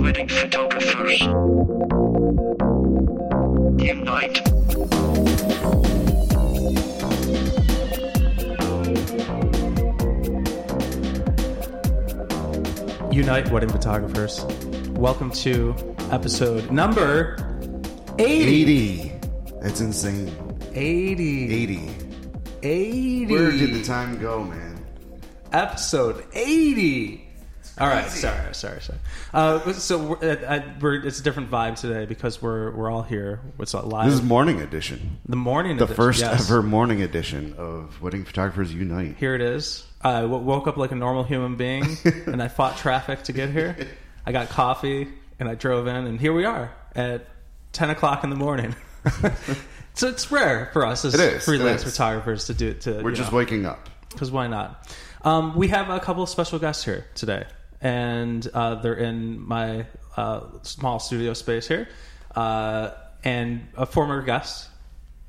Wedding photographers. Unite. Unite Wedding Photographers. Welcome to episode number 80. 80. That's insane. 80. 80. 80. Where did the time go, man? Episode 80. All right, sorry, sorry, sorry. Uh, so we're, uh, uh, we're, it's a different vibe today because we're we're all here. It's live. This is morning edition. the morning. The edition, first yes. ever morning edition of Wedding Photographers Unite. Here it is. I w- woke up like a normal human being, and I fought traffic to get here. I got coffee, and I drove in, and here we are at ten o'clock in the morning. so it's rare for us as is, freelance photographers to do it. To We're just waking up. because why not? Um, we have a couple of special guests here today, and uh, they're in my uh, small studio space here. Uh, and a former guest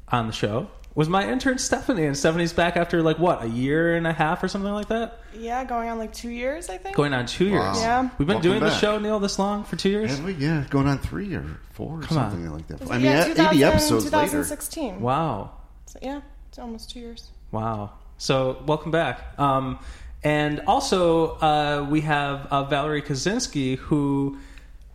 on the show was my intern Stephanie, and Stephanie's back after like what a year and a half or something like that, Yeah, going on like two years, I think. going on two years. Wow. Yeah. we've been Welcome doing the back. show Neil this long for two years. Have we? Yeah, going on three or four or Come on. something like that. I mean, yeah, at 80 2000 episodes later. 2016. Wow. So, yeah, it's almost two years. Wow. So, welcome back. Um, and also, uh, we have uh, Valerie Kaczynski, who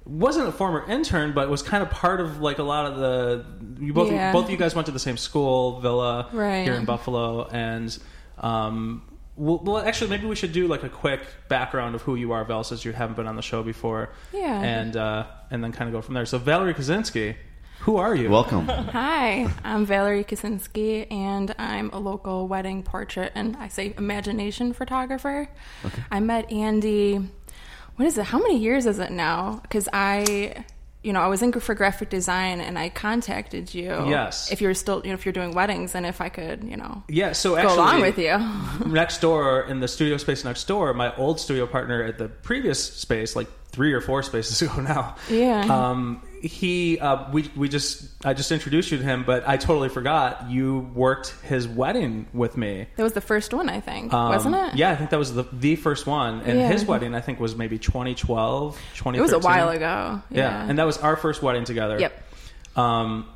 wasn't a former intern, but was kind of part of like a lot of the. You both, Yeah. both of you guys went to the same school, Villa, Right. here in Buffalo, and. Um, well, well, actually, maybe we should do like a quick background of who you are, Val, since you haven't been on the show before. Yeah. And uh, and then kind of go from there. So, Valerie Kaczynski, who are you? Welcome. Hi, I'm Valerie Kaczynski, and I'm a local wedding portrait and I say imagination photographer. Okay. I met Andy. What is it? How many years is it now? Because I, you know, I was in for graphic design, and I contacted you. Yes. If you're still, you know, if you're doing weddings, and if I could, you know, Yeah. So go actually, along with you. next door in the studio space next door my old studio partner at the previous space like three or four spaces ago now Yeah. um, he uh, we, we just i just introduced you to him but i totally forgot you worked his wedding with me that was the first one, I think, Um, wasn't it? yeah i think that was the, the first one and Yeah. his wedding i think was maybe 2012 2013 It was a while ago. yeah. Yeah. and that was our first wedding together Yep. um,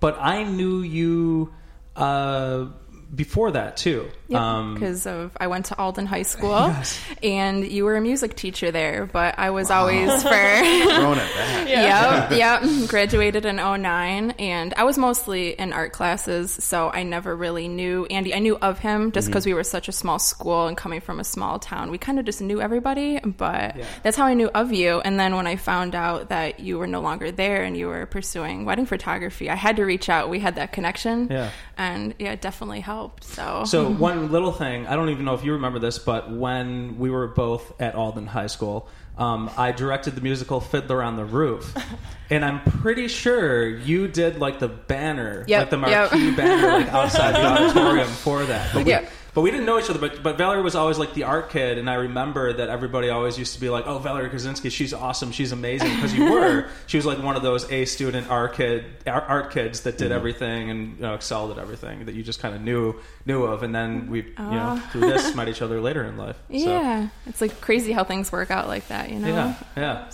but i knew you uh, before that too um, because of I went to Alden High School, Yes. and you were a music teacher there. But I was always for Throwing it back. yep, yep. Graduated in 09 and I was mostly in art classes, so I never really knew Andy. I knew of him just because we were such a small school and coming from a small town. We kind of just knew everybody, but Yeah. that's how I knew of you. And then when I found out that you were no longer there and you were pursuing wedding photography, I had to reach out. We had that connection, Yeah. And yeah, it definitely helped. So, So one little thing, I don't even know if you remember this, but when we were both at Alden High School, um, I directed the musical Fiddler on the Roof, and I'm pretty sure you did like the banner, Yep, like the yep. marquee banner, like outside the auditorium for that. But we, Yep. But we didn't know each other. But but Valerie was always like the art kid, and I remember that everybody always used to be like, "Oh, Valerie Kaczynski, she's awesome, she's amazing," because you were. she was like one of those A student art kid art, kids that Mm-hmm. did everything and you know, excelled at everything that you just kind of knew knew of, and then we you know through this met each other later in life. So, yeah, it's like crazy how things work out like that, you know? yeah, yeah.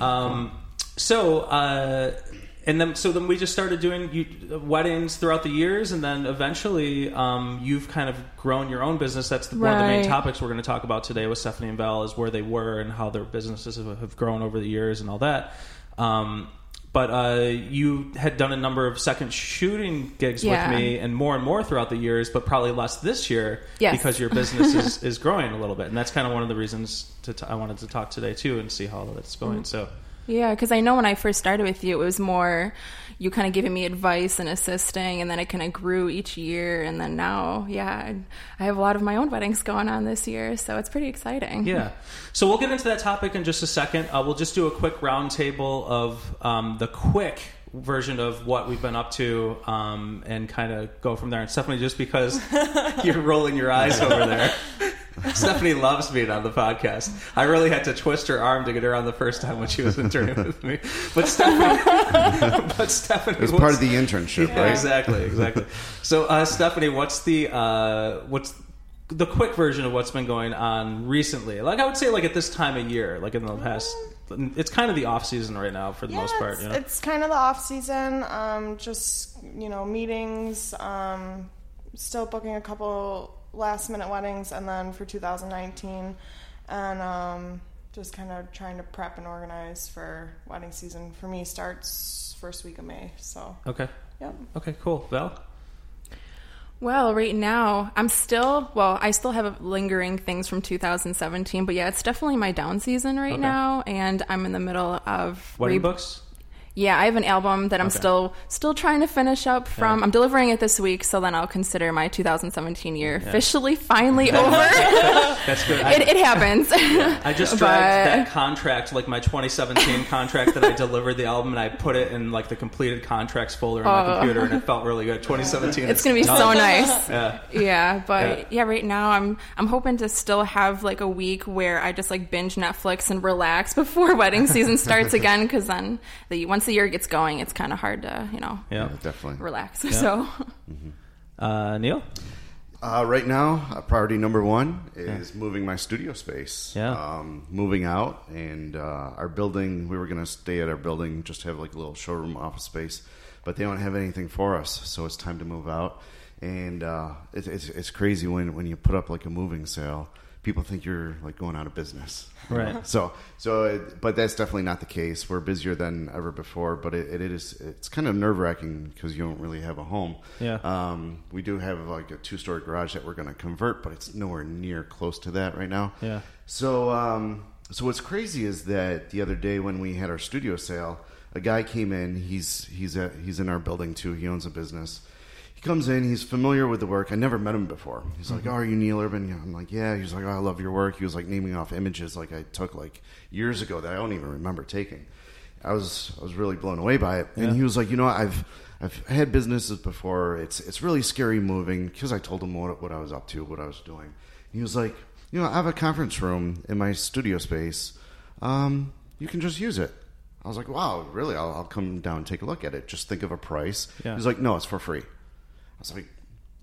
Um, so, uh, and then so then we just started doing you, weddings throughout the years, and then eventually um, you've kind of grown your own business. That's the, one of the main topics we're going to talk about today with Stephanie and Val is where they were and how their businesses have, grown over the years and all that. Um, but uh, you had done a number of second shooting gigs Yeah. with me, and more and more throughout the years, but probably less this year Yes. because your business is, is growing a little bit, and that's kind of one of the reasons to t- I wanted to talk today too and see how that's going. So, Yeah, because I know when I first started with you, it was more you kind of giving me advice and assisting, and then it kind of grew each year. And then now, yeah, I- have a lot of my own weddings going on this year, so it's pretty exciting. yeah. So we'll get into that topic in just a second. Uh, we'll just do a quick roundtable of um, the quick version of what we've been up to um, and kind of go from there. And Stephanie, just because you're rolling your eyes over there, Stephanie loves being on the podcast. I really had to twist her arm to get her on the first time when she was interning with me. But Stephanie, but Stephanie It was part of the internship, Yeah, right? Exactly, exactly. So, uh, Stephanie, what's the uh, what's the quick version of what's been going on recently? Like I would say, like at this time of year, like in the past, it's kind of the off season right now for the Yeah, most part. it's, You know? it's kind of the off season. Um, just you know, meetings. Um, still booking a couple last minute weddings, and then for 2019, and um, just kind of trying to prep and organize for wedding season. For me, starts first week of May. So, Okay. yep. Okay. Cool. Val. Well, right now, I'm still, well, I still have lingering things from 2017, but yeah, it's definitely my down season right Okay. now, and I'm in the middle of. Wedding re- books. Yeah, I have an album that I'm Okay. still still trying to finish up from. I'm delivering it this week, so then I'll consider my 2017 year officially finally over. That's good. It, it happens. I just but- that contract, like my 2017 contract that I delivered the album, and I put it in like the completed contracts folder my Oh. computer, and it felt really good. 2017. it's gonna be done. so nice. Yeah. Yeah, but yeah. right now I'm I'm hoping to still have like a week where I just like binge Netflix and relax before wedding season starts again because then the once the year gets going, it's kind of hard to you know Yeah. Yeah, definitely. relax. So Uh, Neil. Uh, right now, uh, priority number one is moving my studio space. Yeah. Um, moving out, and uh, our building, we were going to stay at our building, just have like a little showroom office space, but they don't have anything for us, so it's time to move out. And uh, it's, it's, it's crazy when, when you put up like a moving sale, people think you're like going out of business. Right. So, so, it, but that's definitely not the case. We're busier than ever before, but it, it is, it's kind of nerve wracking because you don't really have a home. Yeah. Um, we do have like a two story garage that we're going to convert, but it's nowhere near close to that right now. Yeah. So, um, so what's crazy is that the other day when we had our studio sale, a guy came in. He's he's at, he's in our building too. He owns a business. He comes in. He's familiar with the work. I never met him before. He's like, "Oh, are you Neil Urban?" Yeah, I'm like, "Yeah." He's like, oh, "I love your work." He was like naming off images like I took like years ago that I don't even remember taking. I was I was really blown away by it. And he was like, "You know, I've I've had businesses before. It's it's really scary moving." Because I told him what what I was up to, what I was doing. He was like, "You know, I have a conference room in my studio space. Um, you can just use it." I was like, "Wow, really? I'll, I'll come down and take a look at it. Just think of a price." Yeah. He's like, "No, it's for free." I was like,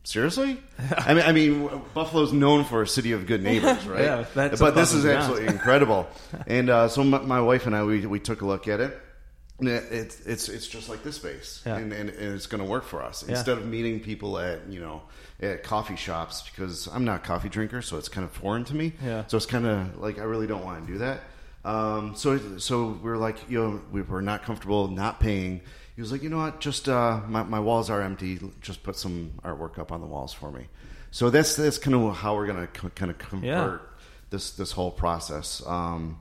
"Seriously?" I mean, I mean, Buffalo's known for a city of good neighbors, right? Yeah, that's but this is absolutely incredible. And uh, so my, my wife and I, we, we took a look at it. And it, it's it's it's just like this space, Yeah. and, and, and it's going to work for us. Yeah. Instead of meeting people at you know at coffee shops, because I'm not a coffee drinker, so it's kind of foreign to me. Yeah. So it's kind of like I really don't want to do that. Um, so so we're like you know we were not comfortable not paying. He was like, you know what, just uh, my my walls are empty. Just put some artwork up on the walls for me. So that's that's kind of how we're going to co- kind of convert Yeah. this this whole process. Um,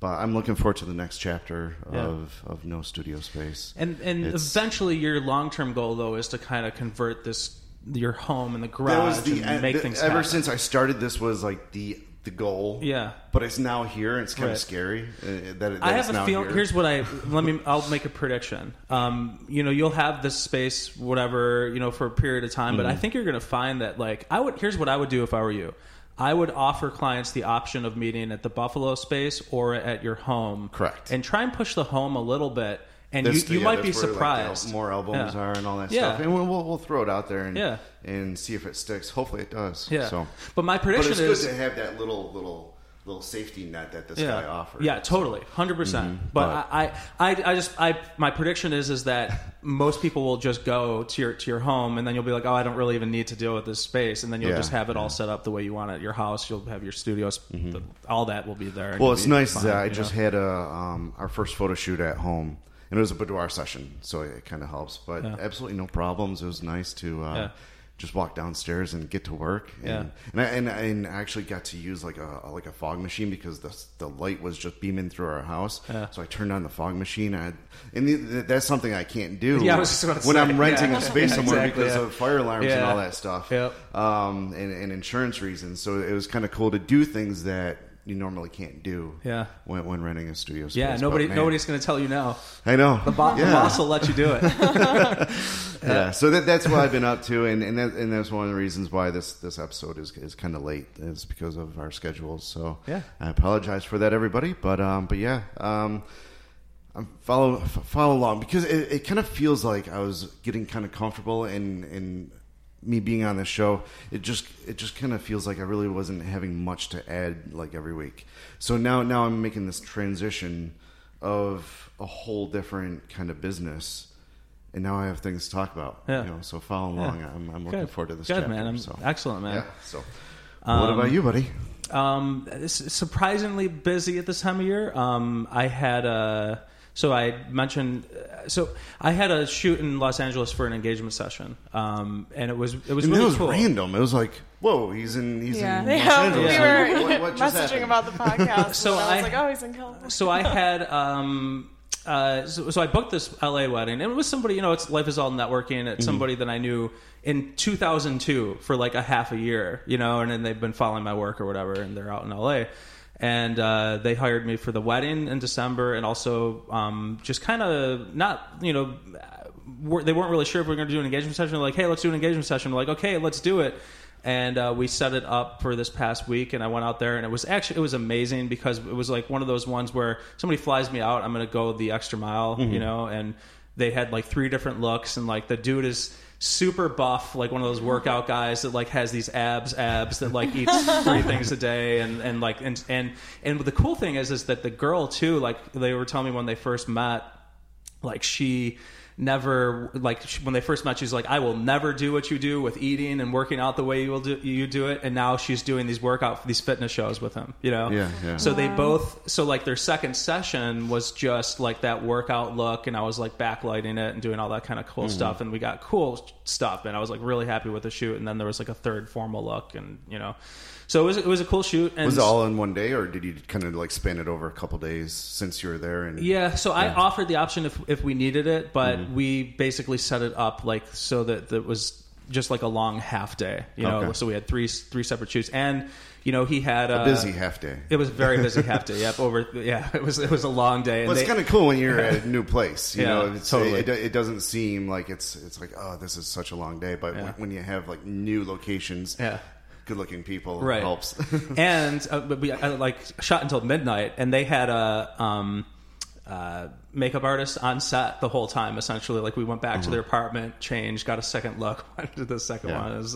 but I'm looking forward to the next chapter Yeah. of, of no studio space. And and It's- eventually, your long term goal though is to kind of convert this your home and the garage that was the, and make the- things ever happen. since I started. This was like the the goal. Yeah. but it's now here. and It's kind Right. of scary uh, that, that I have a now feel. here. Here's what I let me. I'll make a prediction. Um, you know, you'll have this space, whatever, you know, for a period of time. Mm-hmm. But I think you're going to find that, like, I would. Here's what I would do if I were you. I would offer clients the option of meeting at the Buffalo space or at your home. Correct. And try and push the home a little bit, and That's- you, you yeah, might be where, like, surprised. the more albums Yeah. are and all that Yeah. stuff, and we'll, we'll, we'll throw it out there and Yeah. and see if it sticks. Hopefully, it does. Yeah. So, But my but prediction it's is good to have that little little little safety net that this guy offers. Yeah, totally, 100 percent. But, Mm-hmm. But- I, I, I just, I, my prediction is, is that most people will just go to your to your home, and then you'll be like, oh, I don't really even need to deal with this space, and then you'll just have it all set up the way you want it. Your house, you'll have your studios, the, all that will be there. Mm-hmm. Well, it's nice fine, that I just know? had a um, our first photo shoot at home, and it was a boudoir session, so it kind of helps. But Yeah. absolutely no problems. It was nice to uh, Yeah. just walk downstairs and get to work. And, Yeah. and, I, and, I, and I actually got to use like a like a fog machine because the the light was just beaming through our house. Yeah. So I turned on the fog machine, I, and the, that's something I can't do. Yeah, I was just when say, I'm renting a space somewhere exactly, because of fire alarms and all that stuff. Yep. Um, and, and insurance reasons. So it was kind of cool to do things that you normally can't do. Yeah. When, when renting a studio space. Yeah, nobody nobody's going to tell you no. I know. The, bo- the boss will let you do it. yeah. So that, that's what I've been up to, and and, that, and that's one of the reasons why this this episode is is kind of late It's because of our schedules. So Yeah. I apologize for that, everybody. But um, but yeah, um, I'm follow follow along because it, it kind of feels like I was getting kind of comfortable in in me being on the show. It just it just kind of feels like I really wasn't having much to add like every week. So now now I'm making this transition of a whole different kind of business. And now I have things to talk about. Yeah. You know, so follow along. Yeah. I'm, I'm looking Good. forward to this. Good, chapter, man. I'm- so. excellent, man. Yeah. So, what about you, buddy? Um, it's surprisingly busy at this time of year. Um, I had a so I mentioned so I had a shoot in Los Angeles for an engagement session, um, and it was it was And really it was cool. random. It was like, whoa, he's in he's Yeah. in Los Yeah, Angeles. we Yeah. were What- what messaging happened? about the podcast. So and I was like, oh, he's in California. so I had um, uh, so, so I booked this LA wedding, and it was somebody you know it's life is all networking. It's somebody that I knew in 2002 for like a half a year, you know, and then they've been following my work or whatever, and they're out in LA. And uh, they hired me for the wedding in December, and also um, just kind of not, you know, were, they weren't really sure if we were going to do an engagement session. They're like, hey, let's do an engagement session. We're like, okay, let's do it. And uh, we set it up for this past week, and I went out there, and it was actually it was amazing because it was like one of those ones where somebody flies me out, I'm going to go the extra mile, you know. And they had like three different looks, and like the dude is super buff, like one of those workout guys that like has these abs, abs that like eats three things a day, and and like and and and the cool thing is is that the girl too, like they were telling me when they first met, like she never like when they first met she's like i will never do what you do with eating and working out the way you will do you do it and now she's doing these workout these fitness shows with him you know Yeah, yeah. so they both so like their second session was just like that workout look and i was like backlighting it and doing all that kind of Mm-hmm. cool stuff and we got cool stuff and i was like really happy with the shoot and then there was like a third formal look and you know so it was it was a cool shoot and Was it all in one day, or did you kind of like span it over a couple days since you were there? And Yeah, so I offered the option if if we needed it, but Mm-hmm. we basically set it up like so that that was just like a long half day. You know, Okay. so we had three three separate shoots, and you know he had a uh, busy half day. It was a very busy half day. Yep, over yeah, it was it was a long day. And Well, it's kind of cool when you're at a new place. You Yeah, know, it's, totally. it, it doesn't seem like it's it's like oh, this is such a long day. But Yeah. when, when you have like new locations, Yeah. Good-looking people right helps. and uh, we uh, like shot until midnight, and they had a um, uh, makeup artist on set the whole time. Essentially, like we went back to their apartment, changed, got a second look, went to the second Yeah. one. It was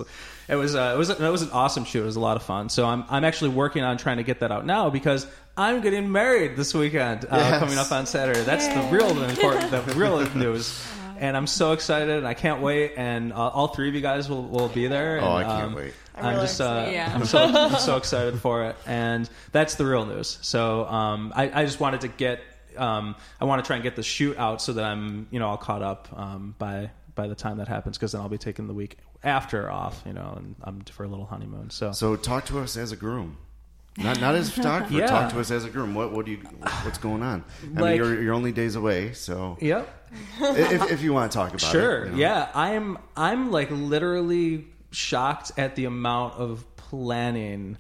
it was uh, it was it was an awesome shoot. It was a lot of fun. So I'm I'm actually working on trying to get that out now because. I'm getting married this weekend, uh, Yes. coming up on Saturday. That's the real important, the real news, and I'm so excited, and I can't wait. And uh, all three of you guys will, will be there. Oh, I can't um, wait. I'm I'm really just uh. Yeah. I'm so I'm so excited for it, and that's the real news. So um, I, I just wanted to get um, I want to try and get the shoot out so that I'm you know all caught up um, by by the time that happens because then I'll be taking the week after off, you know, and I'm for a little honeymoon. So, so talk to us as a groom. Not, not as a photographer. Yeah. Talk to us as a groom. What, what do you? What's going on? I Like- mean, you're, you're only days away, so yep, if, if you want to talk about sure, it, you know. yeah. I'm I'm like literally shocked at the amount of planning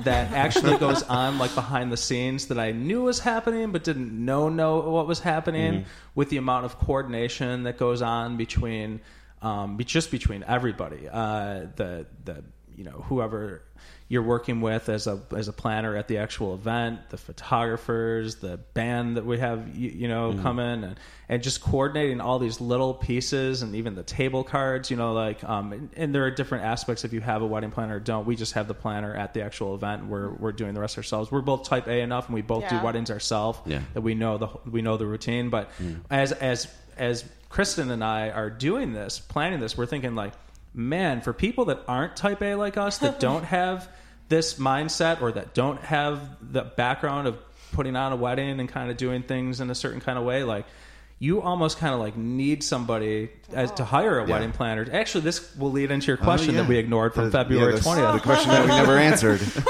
that actually goes on like behind the scenes that I knew was happening but didn't know know what was happening with the amount of coordination that goes on between um, be- just between everybody uh, the the you know whoever you're working with as a as a planner at the actual event, the photographers, the band that we have, you, you know, come in and, and just coordinating all these little pieces and even the table cards, you know, like um, and, and there are different aspects if you have a wedding planner or don't. We just have the planner at the actual event. We're we're doing the rest ourselves. We're both type A enough, and we both do weddings ourselves Yeah. that we know the we know the routine. But as as as Kristen and I are doing this, planning this, we're thinking like, man, for people that aren't type A like us, that don't have this mindset or that don't have the background of putting on a wedding and kind of doing things in a certain kind of way, like you almost kind of like need somebody as to hire a Yeah. wedding planner. Actually, this will lead into your Oh, question yeah. that we ignored from The- February yeah, the- twentieth. The question that we never answered.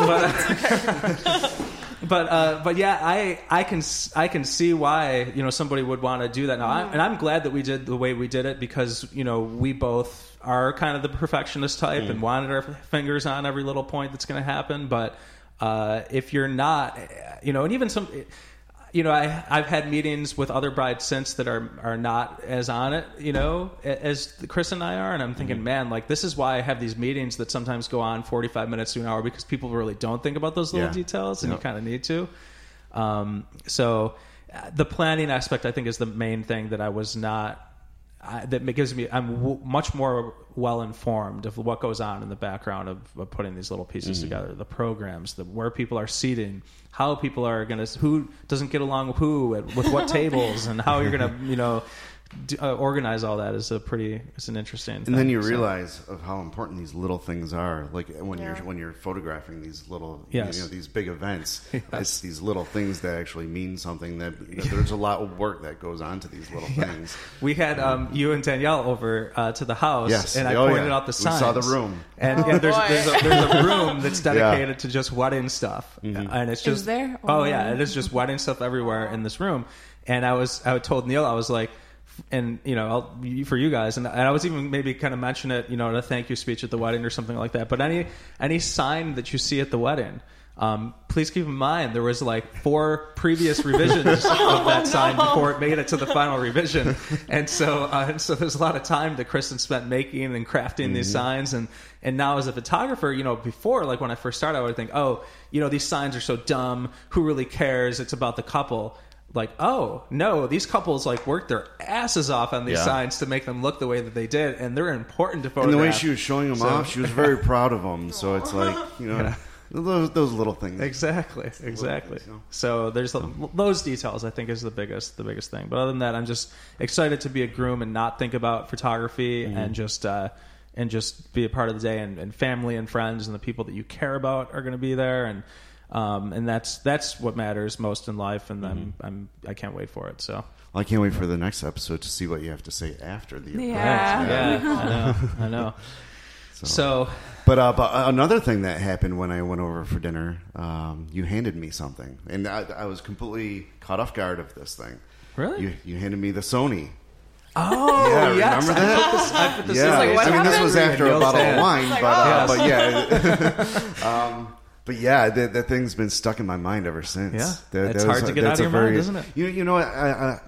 but uh, but yeah, I I can I can see why you know somebody would want to do that now, I, and I'm glad that we did the way we did it because you know we both are kind of the perfectionist type and wanted our fingers on every little point that's going to happen, but. uh, if you're not, you know, and even some. You know, I, I've had meetings with other brides since that are are not as on it, you know, as Chris and I are, and I'm thinking, man, like this is why I have these meetings that sometimes go on 45 minutes to an hour because people really don't think about those little Yeah. details, and Yep. you kind of need to. Um, so uh, the planning aspect, I think, is the main thing that I was not. I, that gives me. I'm w- much more well informed of what goes on in the background of, of putting these little pieces mm-hmm. together. The programs, the where people are seating, how people are going to, who doesn't get along with who, and with what tables, and how you're going to, you know, uh, organize all that is a pretty. It's an interesting. And thing. then you So- realize of how important these little things are. Like when Yeah. you're when you're photographing these little, Yes. you know, these big events. It's these little things that actually mean something. That, that there's a lot of work that goes on to these little things. We had um, you and Danielle over uh, to the house, Yes. and I Oh, pointed yeah. out the We saw the room. and Oh, yeah, there's, boy. there's, a, there's a room that's dedicated to just wedding stuff, Mm-hmm. and it's just there? Oh Oh. yeah, it is just wedding stuff everywhere in this room. And I was I told Neil I was like. And you know, I'll, for you guys, and, and I was even maybe kind of mention it, you know, in a thank you speech at the wedding or something like that. But any any sign that you see at the wedding, um, please keep in mind there was like four previous revisions of that sign before it made it to the final revision, and so uh, and so there's a lot of time that Kristen spent making and crafting these signs, and and now as a photographer, you know, before like when I first started, I would think, oh, you know, these signs are so dumb. Who really cares? It's about the couple. Like, oh no, these couples like worked their asses off on these Yeah. signs to make them look the way that they did, and they're important to And the way she was showing them So- off, she was very proud of them. So it's like you know those, those little things. Exactly, exactly. so. So there's the, those details. I think is the biggest, the biggest thing. But other than that, I'm just excited to be a groom and not think about photography Mm-hmm. and just uh, and just be a part of the day. And, and family and friends and the people that you care about are going to be there. And um, and that's that's what matters most in life. And I'm, Mm-hmm. I'm I can't wait for it. So Well, I can't wait for the next episode to see what you have to say after the event. Yeah. yeah, I know, I know. So But, uh, but another thing that happened when I went over for dinner, um, you handed me something, and I, I was completely caught off guard of this thing. Really? You, you handed me the Sony. oh Yeah, yes, remember I that? put this, I put this yeah, like, what I mean this was after a bottle of wine, like, but, uh, but yeah, um, but yeah, that, that thing's been stuck in my mind ever since. Yeah. That- It's that hard was to get out of your mind, very- isn't it? You, you know, I, I,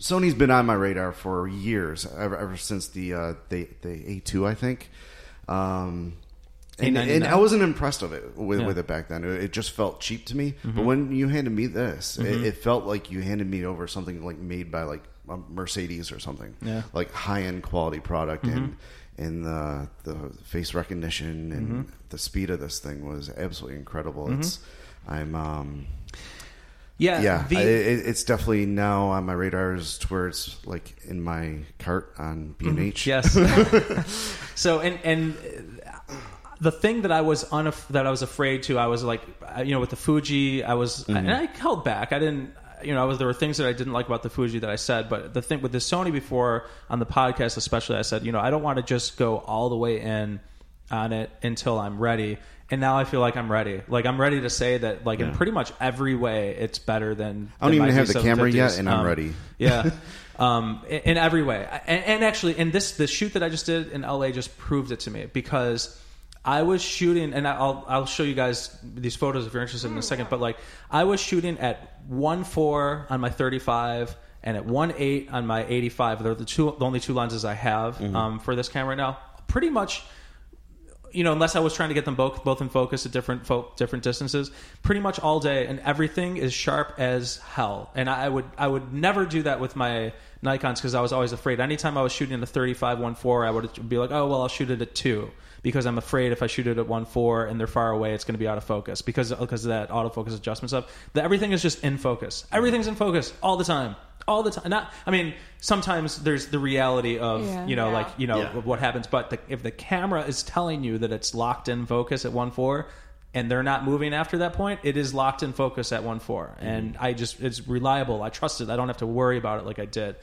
Sony's been on my radar for years, ever, ever since the uh, the the A two, I think. Um, and, and I wasn't impressed of it with, Yeah. Mm-hmm. with it back then. It, just felt cheap to me. But when you handed me this, it, it felt like you handed me over something like made by like a Mercedes or something, Yeah. like high end quality product, Mm-hmm. and and the the face recognition and Mm-hmm. the speed of this thing was absolutely incredible. It's I'm um yeah, yeah, the- I- it, it's definitely now on my radars to where it's like in my cart on B and H. Mm-hmm. Yes. so and and uh, the thing that I was unaf- that I was afraid to, I was like, uh, you know, with the Fuji, I was, and I held back. I didn't, you know, I was there were things that I didn't like about the Fuji that I said, but the thing with the Sony before on the podcast, especially, I said, you know, I don't want to just go all the way in on it until I'm ready. And now I feel like I'm ready. Like I'm ready to say that, like in pretty much every way, it's better than. I don't than even have the camera yet, and I'm Um, ready. Yeah, um, in, in every way, and, and actually, in this the shoot that I just did in LA just proved it to me because I was shooting, and I'll I'll show you guys these photos if you're interested in a second. But like, I was shooting at one four on my 35 and at one eight on my 85. They're the two the only two lenses I have um, for this camera right now. Pretty much you know, unless I was trying to get them both both in focus at different fo- different distances, pretty much all day, and everything is sharp as hell. And I would I would never do that with my Nikon's because I was always afraid. Anytime I was shooting a 35 1.4, I would be like, oh well, I'll shoot it at two because I'm afraid if I shoot it at 1.4 and they're far away, it's going to be out of focus because uh, because of that autofocus adjustment stuff. That everything is just in focus. Everything's in focus all the time. All the time. Not. I mean, sometimes there's the reality of Yeah. you know, Yeah. like you know, Yeah. what happens. But the, if the camera is telling you that it's locked in focus at one four, and they're not moving after that point, it is locked in focus at one four, mm-hmm. and I just it's reliable. I trust it. I don't have to worry about it like I did.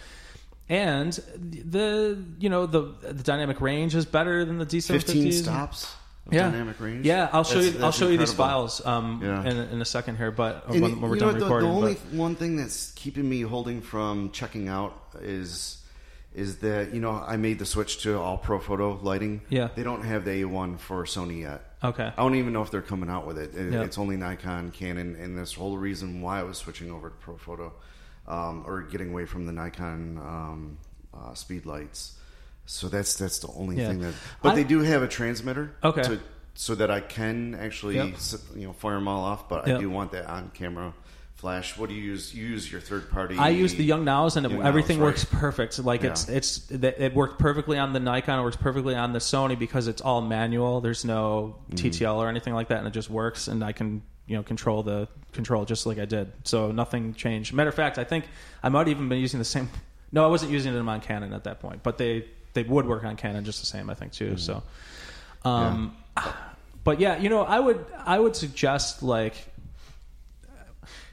And the you know the the dynamic range is better than the D seven Fifteen fifties. stops. Of Yeah, dynamic range. Yeah, I'll show That's- you. I'll show you these files um, Yeah. in, in a second here, but And when, when we're done know, the, recording. the only but- one thing that's keeping me holding from checking out is is that you know I made the switch to all Profoto lighting. Yeah. they don't have the A1 for Sony yet. Okay. I don't even know if they're coming out with it. It- Yeah. It's only Nikon, Canon, and this whole reason why I was switching over to Profoto um, or getting away from the Nikon um, uh, speed lights. So that's that's the only Yeah. thing that. But I- they do have a transmitter. Okay. To, so that I can actually Yep. you know fire them all off, but Yep. I do want that on camera flash. What do you use? You use your third party. I use the Yongnuos and it, Young everything Nows, works right. perfect. Like it's Yeah. it's it it worked perfectly on the Nikon. It works perfectly on the Sony because it's all manual. There's no Mm-hmm. TTL or anything like that, and it just works. And I can you know control the control just like I did. So nothing changed. Matter of fact, I think I might have even been using the same. No, I wasn't using them on Canon at that point, but they they would work on Canon just the same. I think too. So, um, but yeah, you know, I would I would suggest like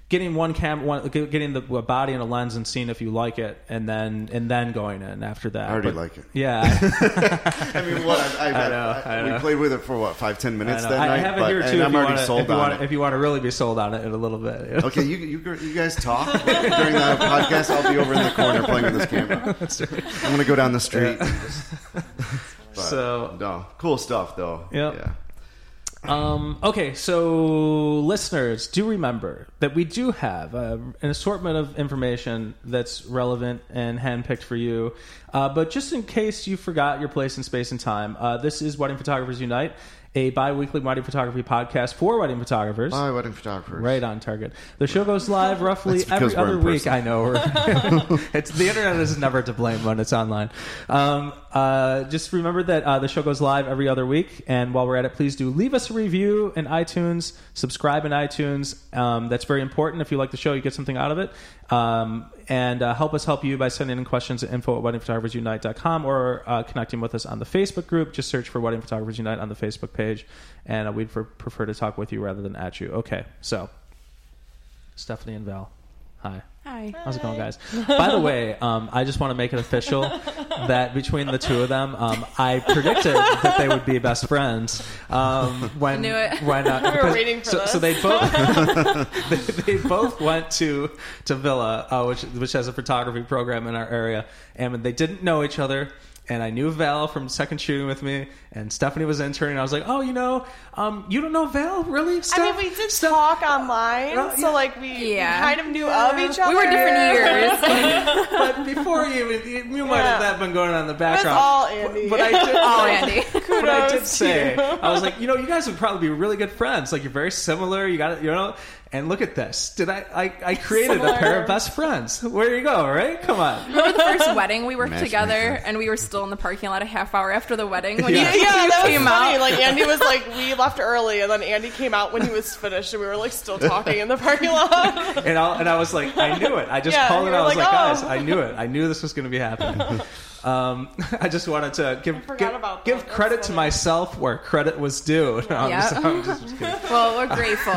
getting one cam, one, getting the a body and a lens and seeing if you like it, and then and then going in after that. I already But- like it. Yeah, I mean, what I, I, I know, I we know. played with it for what five ten minutes know. that I, I night. have it but- here too. I'm already wanna, sold if you on wanna, it. If you want to really be sold on it in a little bit. Okay, you, you you guys talk during the podcast. I'll be over in the corner playing with this camera. I'm gonna go down the street. But, So- no, cool stuff though. Yep. Yeah. Um, okay, so listeners, do remember that we do have uh, an assortment of information that's relevant and handpicked for you. Uh, but just in case you forgot your place in space and time, uh, this is Wedding Photographers Unite, a bi weekly wedding photography podcast for wedding photographers. Bye, wedding photographers. Right on target. The show goes live roughly That's because every we're other in week. person. I know. we're- it's the internet is never to blame when it's online. Um, uh, just remember that uh, the show goes live every other week. And while we're at it, please do leave us a review in iTunes. Subscribe in iTunes. Um, that's very important. If you like the show, you get something out of it. Um, and uh, help us help you by sending in questions at info at weddingphotographersunite.com or uh, connecting with us on the Facebook group. Just search for Wedding Photographers Unite on the Facebook page. And uh, we'd pre- prefer to talk with you rather than at you. Okay, so Stephanie and Val. Hi. Hi. How's it going, guys? By the way, um, I just want to make it official that between the two of them, um, I predicted that they would be best friends. Um, when knew it. when uh, We were because- waiting for so, this. so they both they, they both went to to Villa, uh, which which has a photography program in our area, and they didn't know each other. And I knew Val from second shooting with me, and Stephanie was interning. I was like, "Oh, you know, um, you don't know Val, really?" I mean, Steph? we did Steph- talk online, Uh, so like we, Yeah. we kind of knew of each other. We were different years. but before you, even you might have that been going on in the It was background. all Andy. But I did, Oh, Andy. but I did say, you. I was like, you know, you guys would probably be really good friends. Like you're very similar. You got it, you know. And look at this. Did I? I, I created a pair of best friends. Where you go? Right? Come on. Remember the first wedding we worked Matchmaker. together, and we were still in the parking lot a half hour after the wedding when Yeah. you, yeah, you that was came funny. out. Like Andy was like, we left early, and then Andy came out when he was finished, and we were like still talking in the parking lot. And I, and I was like, I knew it. I just Yeah, called you it. I was like, like, oh. guys, I knew it. I knew this was going to be happening. Um, I just wanted to give give, give credit to myself where credit was due. No, I'm just- I'm just well, we're grateful.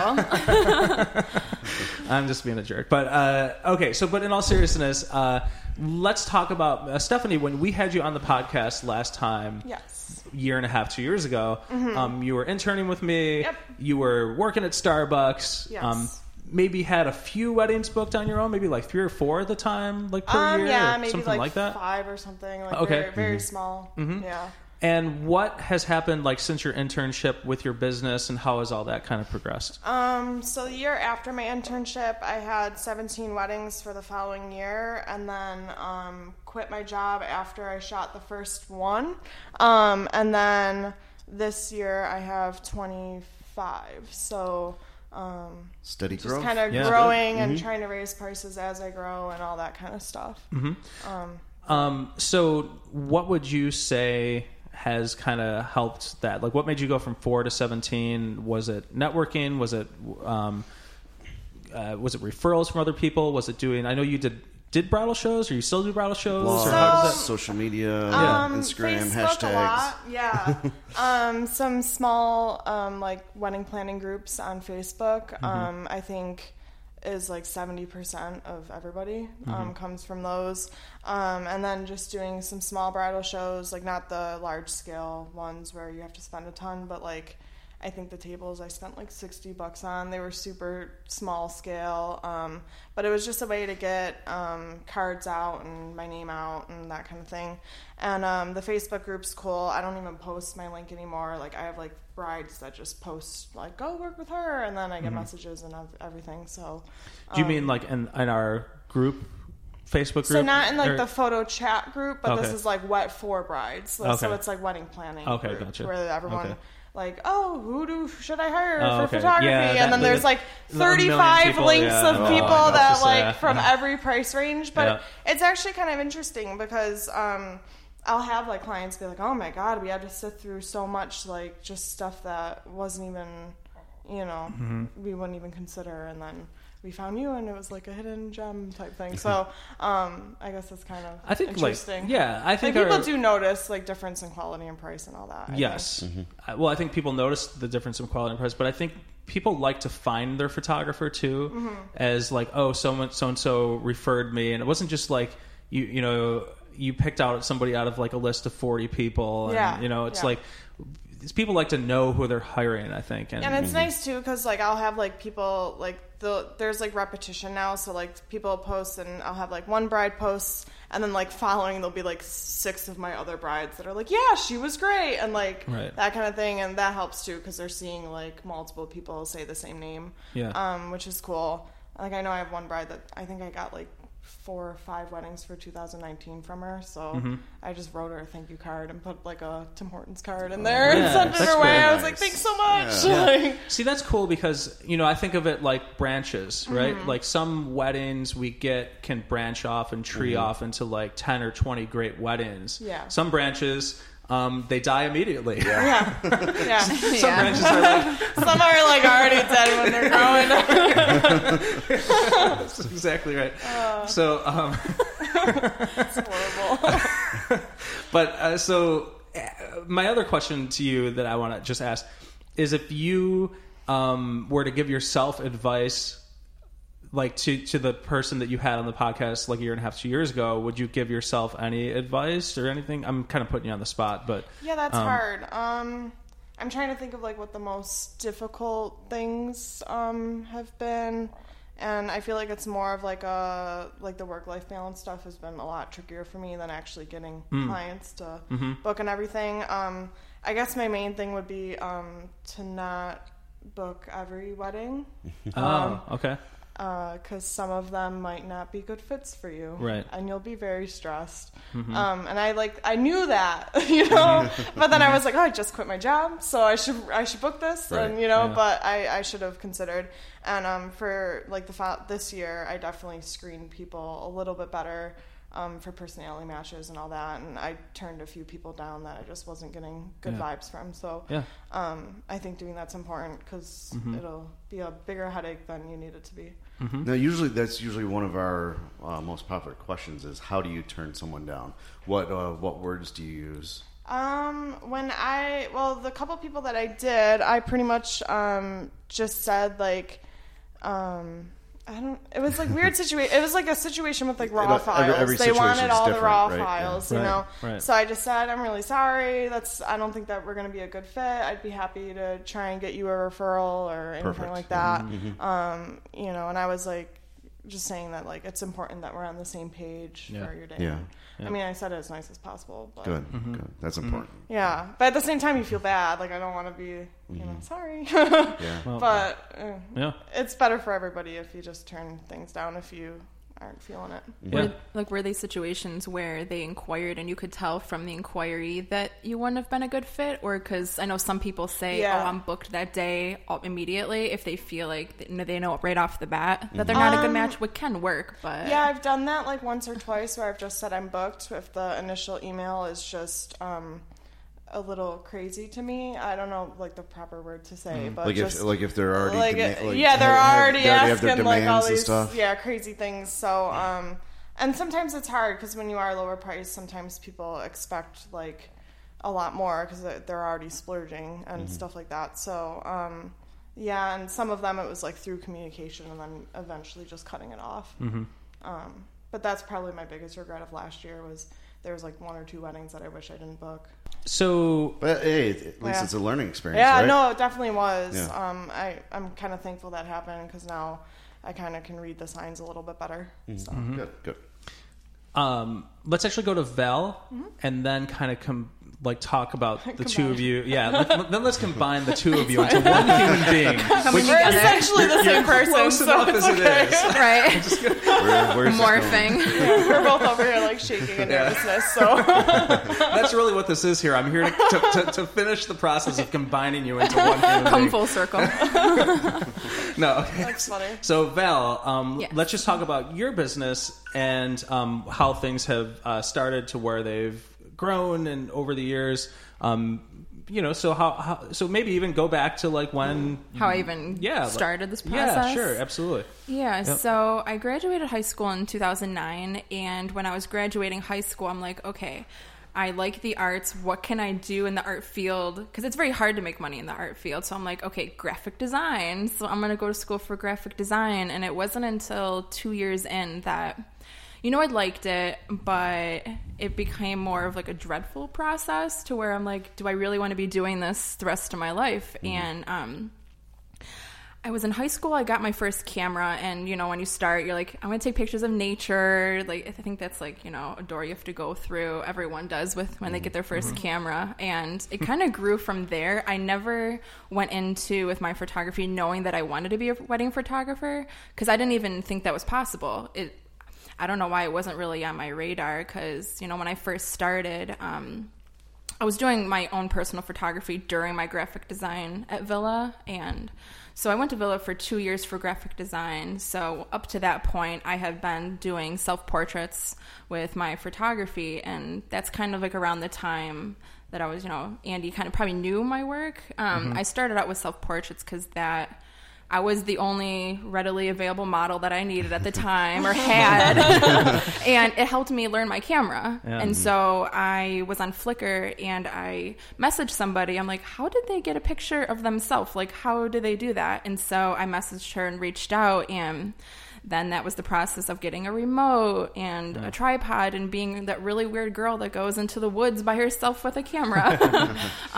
I'm just being a jerk. But uh, okay, so but in all seriousness, uh, let's talk about uh, Stephanie. When we had you on the podcast last time, yes. year and a half, two years ago, um, you were interning with me. Mm-hmm. Yep. You were working at Starbucks. Yes. Um, maybe had a few weddings booked on your own, maybe like three or four at the time, like per Um, year, yeah, maybe something like, like that. five or something. Like Okay. very, very small. Yeah. And what has happened like since your internship with your business, and how has all that kind of progressed? Um, so the year after my internship, I had 17 weddings for the following year, and then um, quit my job after I shot the first one. Um, and then this year I have 25. So um, Steady just growth. kind of Yeah. growing and trying to raise prices as I grow and all that kind of stuff. Um, so, what would you say has kind of helped that? Like, what made you go from four to seventeen? Was it networking? Was it um, uh, was it referrals from other people? Was it doing? I know you did did bridal shows, or you still do bridal shows, Blogs, or how does that? social media, Um, Instagram, Facebook hashtags. A lot, yeah. um, some small um, like wedding planning groups on Facebook. Mm-hmm. Um, I think is like seventy percent of everybody Mm-hmm. um, comes from those, um, and then just doing some small bridal shows, like not the large scale ones where you have to spend a ton, but like I think the tables I spent like 60 bucks on. They were super small scale, um, but it was just a way to get um, cards out and my name out and that kind of thing. And um, the Facebook group's cool. I don't even post my link anymore. Like I have like brides that just post like go work with her, and then I get messages and everything. So Do you mean like in, in our group, Facebook group? So not in like Or- the photo chat group, but this is like wet for brides. So, so it's like wedding planning. Okay, gotcha. Where everyone Okay. Like, oh, who do should I hire Oh, for okay. photography? Yeah, and then there's like 35 people, links yeah. of Oh, people that Just, like yeah. from every price range. But it's actually kind of interesting because um, I'll have like clients be like, oh my god, we had to sit through so much like just stuff that wasn't even, you know, Mm-hmm. we wouldn't even consider, and then. We found you, and it was like a hidden gem type thing. So, um, I guess that's kind of I think like interesting. yeah, I Like think people our- do notice like difference in quality and price and all that. I Yes. Mm-hmm. Well, I think people notice the difference in quality and price, but I think people like to find their photographer too, Mm-hmm. as like, oh, someone so and so referred me, and it wasn't just like you, you know, you picked out somebody out of like a list of forty people, and Yeah, you know, it's yeah. like these people like to know who they're hiring. I think, and, And it's nice too because like I'll have like people like the there's like repetition now, so like people post and I'll have like one bride posts and then like following there'll be like six of my other brides that are like yeah she was great and like Right. that kind of thing and that helps too because they're seeing like multiple people say the same name, Yeah. um, which is cool. Like I know I have one bride that I think I got like four or five weddings for 2019 from her, so Mm-hmm. I just wrote her a thank you card and put like a Tim Hortons card in there Oh, Yeah, and sent it that's her way. very I was like thanks so much. Yeah. Like, See, that's cool because you know I think of it like branches, right? Mm-hmm. Like some weddings we get can branch off and tree off into like ten or twenty great weddings. Yeah. Some branches um, they die immediately. Yeah, yeah. Some Yeah. branches are like Some are like already dead when they're growing. that's exactly right. so, um, It's horrible. but uh, so uh, my other question to you that I want to just ask is if you um, were to give yourself advice like to to the person that you had on the podcast like a year and a half two years ago would you give yourself any advice or anything i'm kind of putting you on the spot but Yeah, that's Um, hard. Um, I'm trying to think of like what the most difficult things um, have been, and I feel like it's more of like a like the work life balance stuff has been a lot trickier for me than actually getting Hmm. clients to Mm-hmm. book and everything. Um, I guess my main thing would be um, to not book every wedding oh okay because some of them might not be good fits for you, Right. And you'll be very stressed. Um, and I like I knew that, you know, but then I was like, oh, I just quit my job, so I should I should book this, Right. and you know, Yeah. but I I should have considered. And um, for like the fa- this year, I definitely screened people a little bit better. Um, for personality matches and all that, and I turned a few people down that I just wasn't getting good Yeah. vibes from. So yeah um, I think doing that's important because Mm-hmm. it'll be a bigger headache than you need it to be. Now, usually that's usually one of our uh, most popular questions is how do you turn someone down? What uh, what words do you use? Um, when I well, the couple people that I did, I pretty much um just said like, um. I don't. It was like weird situation. It was like a situation with like raw Every- files. every they wanted all the raw right? Yeah. files, you Right, know. right. So I just said, I'm really sorry. That's. I don't think that we're going to be a good fit. I'd be happy to try and get you a referral or anything Perfect. like that. Um, you know, and I was like, just saying that like it's important that we're on the same page Yeah. for your day. Yeah. I mean, I said it as nice as possible, but Good, good. That's important. yeah, but at the same time, you feel bad. Like I don't want to be, you Mm-hmm. know, sorry. Yeah. Well, but uh, yeah it's better for everybody if you just turn things down if you aren't feeling it. yeah Were, like were they situations where they inquired and you could tell from the inquiry that you wouldn't have been a good fit or because i know some people say Yeah. oh i'm booked that day immediately if they feel like they know, right off the bat that they're not a good match what can work but Yeah, I've done that like once or twice where I've just said I'm booked if the initial email is just um, a little crazy to me. I don't know like the proper word to say, but Mm. Like just if like if they're already like, dema- like, yeah, they're have- already have asking like all these stuff. yeah crazy things. So um, and sometimes it's hard because when you are lower price, sometimes people expect like a lot more because they're already splurging and Mm-hmm. stuff like that. So um, yeah, and some of them it was like through communication and then eventually just cutting it off. Mm-hmm. Um, but that's probably my biggest regret of last year was there was like one or two weddings that I wish I didn't book. So But hey, at least Yeah. it's a learning experience, Yeah, right? no, it definitely was. Yeah. Um, I I'm kind of thankful that happened because now I kind of can read the signs a little bit better. So. Good, good. um, let's actually go to Val and then kind of com- like talk about the two of you. Yeah, let, then let's combine the two of you into one human being. Which We're essentially the same person, close so enough it's as okay. is. right? Where, where's this going? Morphing. We're both over here like shaking in nervousness. So That's really what this is here. I'm here to, to, to, to finish the process of combining you into one human Come being. full circle. No, okay. that's funny. So Val, um, Yes. let's just talk about your business and um, how things have uh, started to where they've grown and over the years. Um, you know, so how, how so maybe even go back to like when How I even yeah like- started this process. Yeah, sure, absolutely. Yeah, so I graduated high school in 2009, and when I was graduating high school, I'm like, okay, I like the arts. What can I do in the art field? Because it's very hard to make money in the art field. So I'm like, okay, graphic design. So I'm going to go to school for graphic design. And it wasn't until two years in that, you know, I liked it, but it became more of like a dreadful process to where I'm like, do I really want to be doing this the rest of my life? Mm-hmm. And, um, I was in high school. I got my first camera, and you know, when you start, you're like, I'm gonna take pictures of nature. Like, I think that's like, you know, a door you have to go through. Everyone does with when they mm-hmm. get their 1st mm-hmm. camera, and it hmm. kind of grew from there. I never went into with my photography knowing that I wanted to be a wedding photographer because I didn't even think that was possible. It, I don't know why it wasn't really on my radar because you know, when I first started. Um, I was doing my own personal photography during my graphic design at Villa. And so I went to Villa for two years for graphic design. So up to that point, I had been doing self portraits with my photography. And that's kind of like around the time that I was, you know, Andy kind of probably knew my work. Um, I started out with self portraits because that. I was the only readily available model that I needed at the time or had. and it helped me learn my camera. And so I was on Flickr and I messaged somebody. I'm like, how did they get a picture of themselves? Like, how do they do that? And so I messaged her and reached out and then that was the process of getting a remote and a tripod and being that really weird girl that goes into the woods by herself with a camera.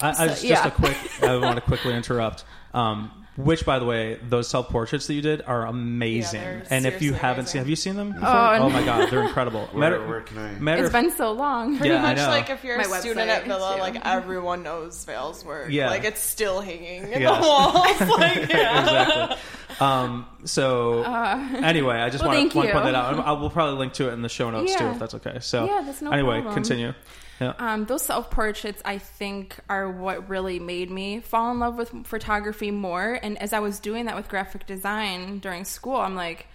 I, I So, just, just yeah. a quick. I want to quickly interrupt. Um, which, by the way, those self portraits that you did are amazing. Yeah, and if you haven't amazing. seen, have you seen them? Before? Oh, oh my god, they're incredible. Where, Matter- where can I? matter it's of- been so long. Pretty Yeah, I much know. like if you're My a student at Villa, too. like everyone knows Val's work. Yeah. Like it's still hanging in Yes. the walls. like yeah. exactly. Um, so anyway, I just Uh, well, want, to, want to you. point that out. I will probably link to it in the show notes too, if that's okay. So Yeah, that's no anyway, problem. continue. Yeah. Um, those self portraits, I think, are what really made me fall in love with photography more. And as I was doing that with graphic design during school, I'm like,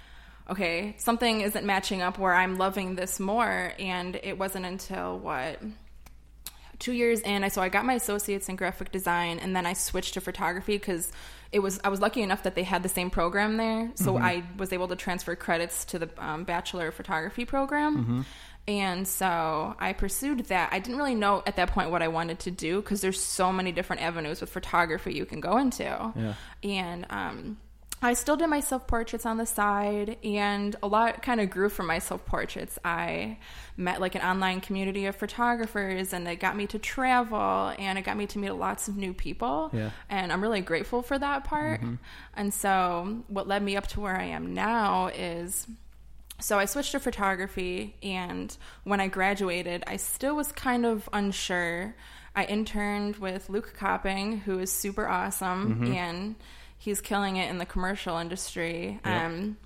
okay, something isn't matching up where I'm loving this more. And it wasn't until what two years in, I so I got my associates in graphic design, and then I switched to photography because it was I was lucky enough that they had the same program there, so I was able to transfer credits to the um, bachelor of photography program. And so I pursued that. I didn't really know at that point what I wanted to do because there's so many different avenues with photography you can go into. Yeah. And um, I still did my self portraits on the side, and a lot kind of grew from my self portraits. I met like an online community of photographers, and it got me to travel, and it got me to meet lots of new people. Yeah. And I'm really grateful for that part. And so, what led me up to where I am now is so I switched to photography, and when I graduated, I still was kind of unsure. I interned with Luke Copping, who is super awesome, and he's killing it in the commercial industry. Um,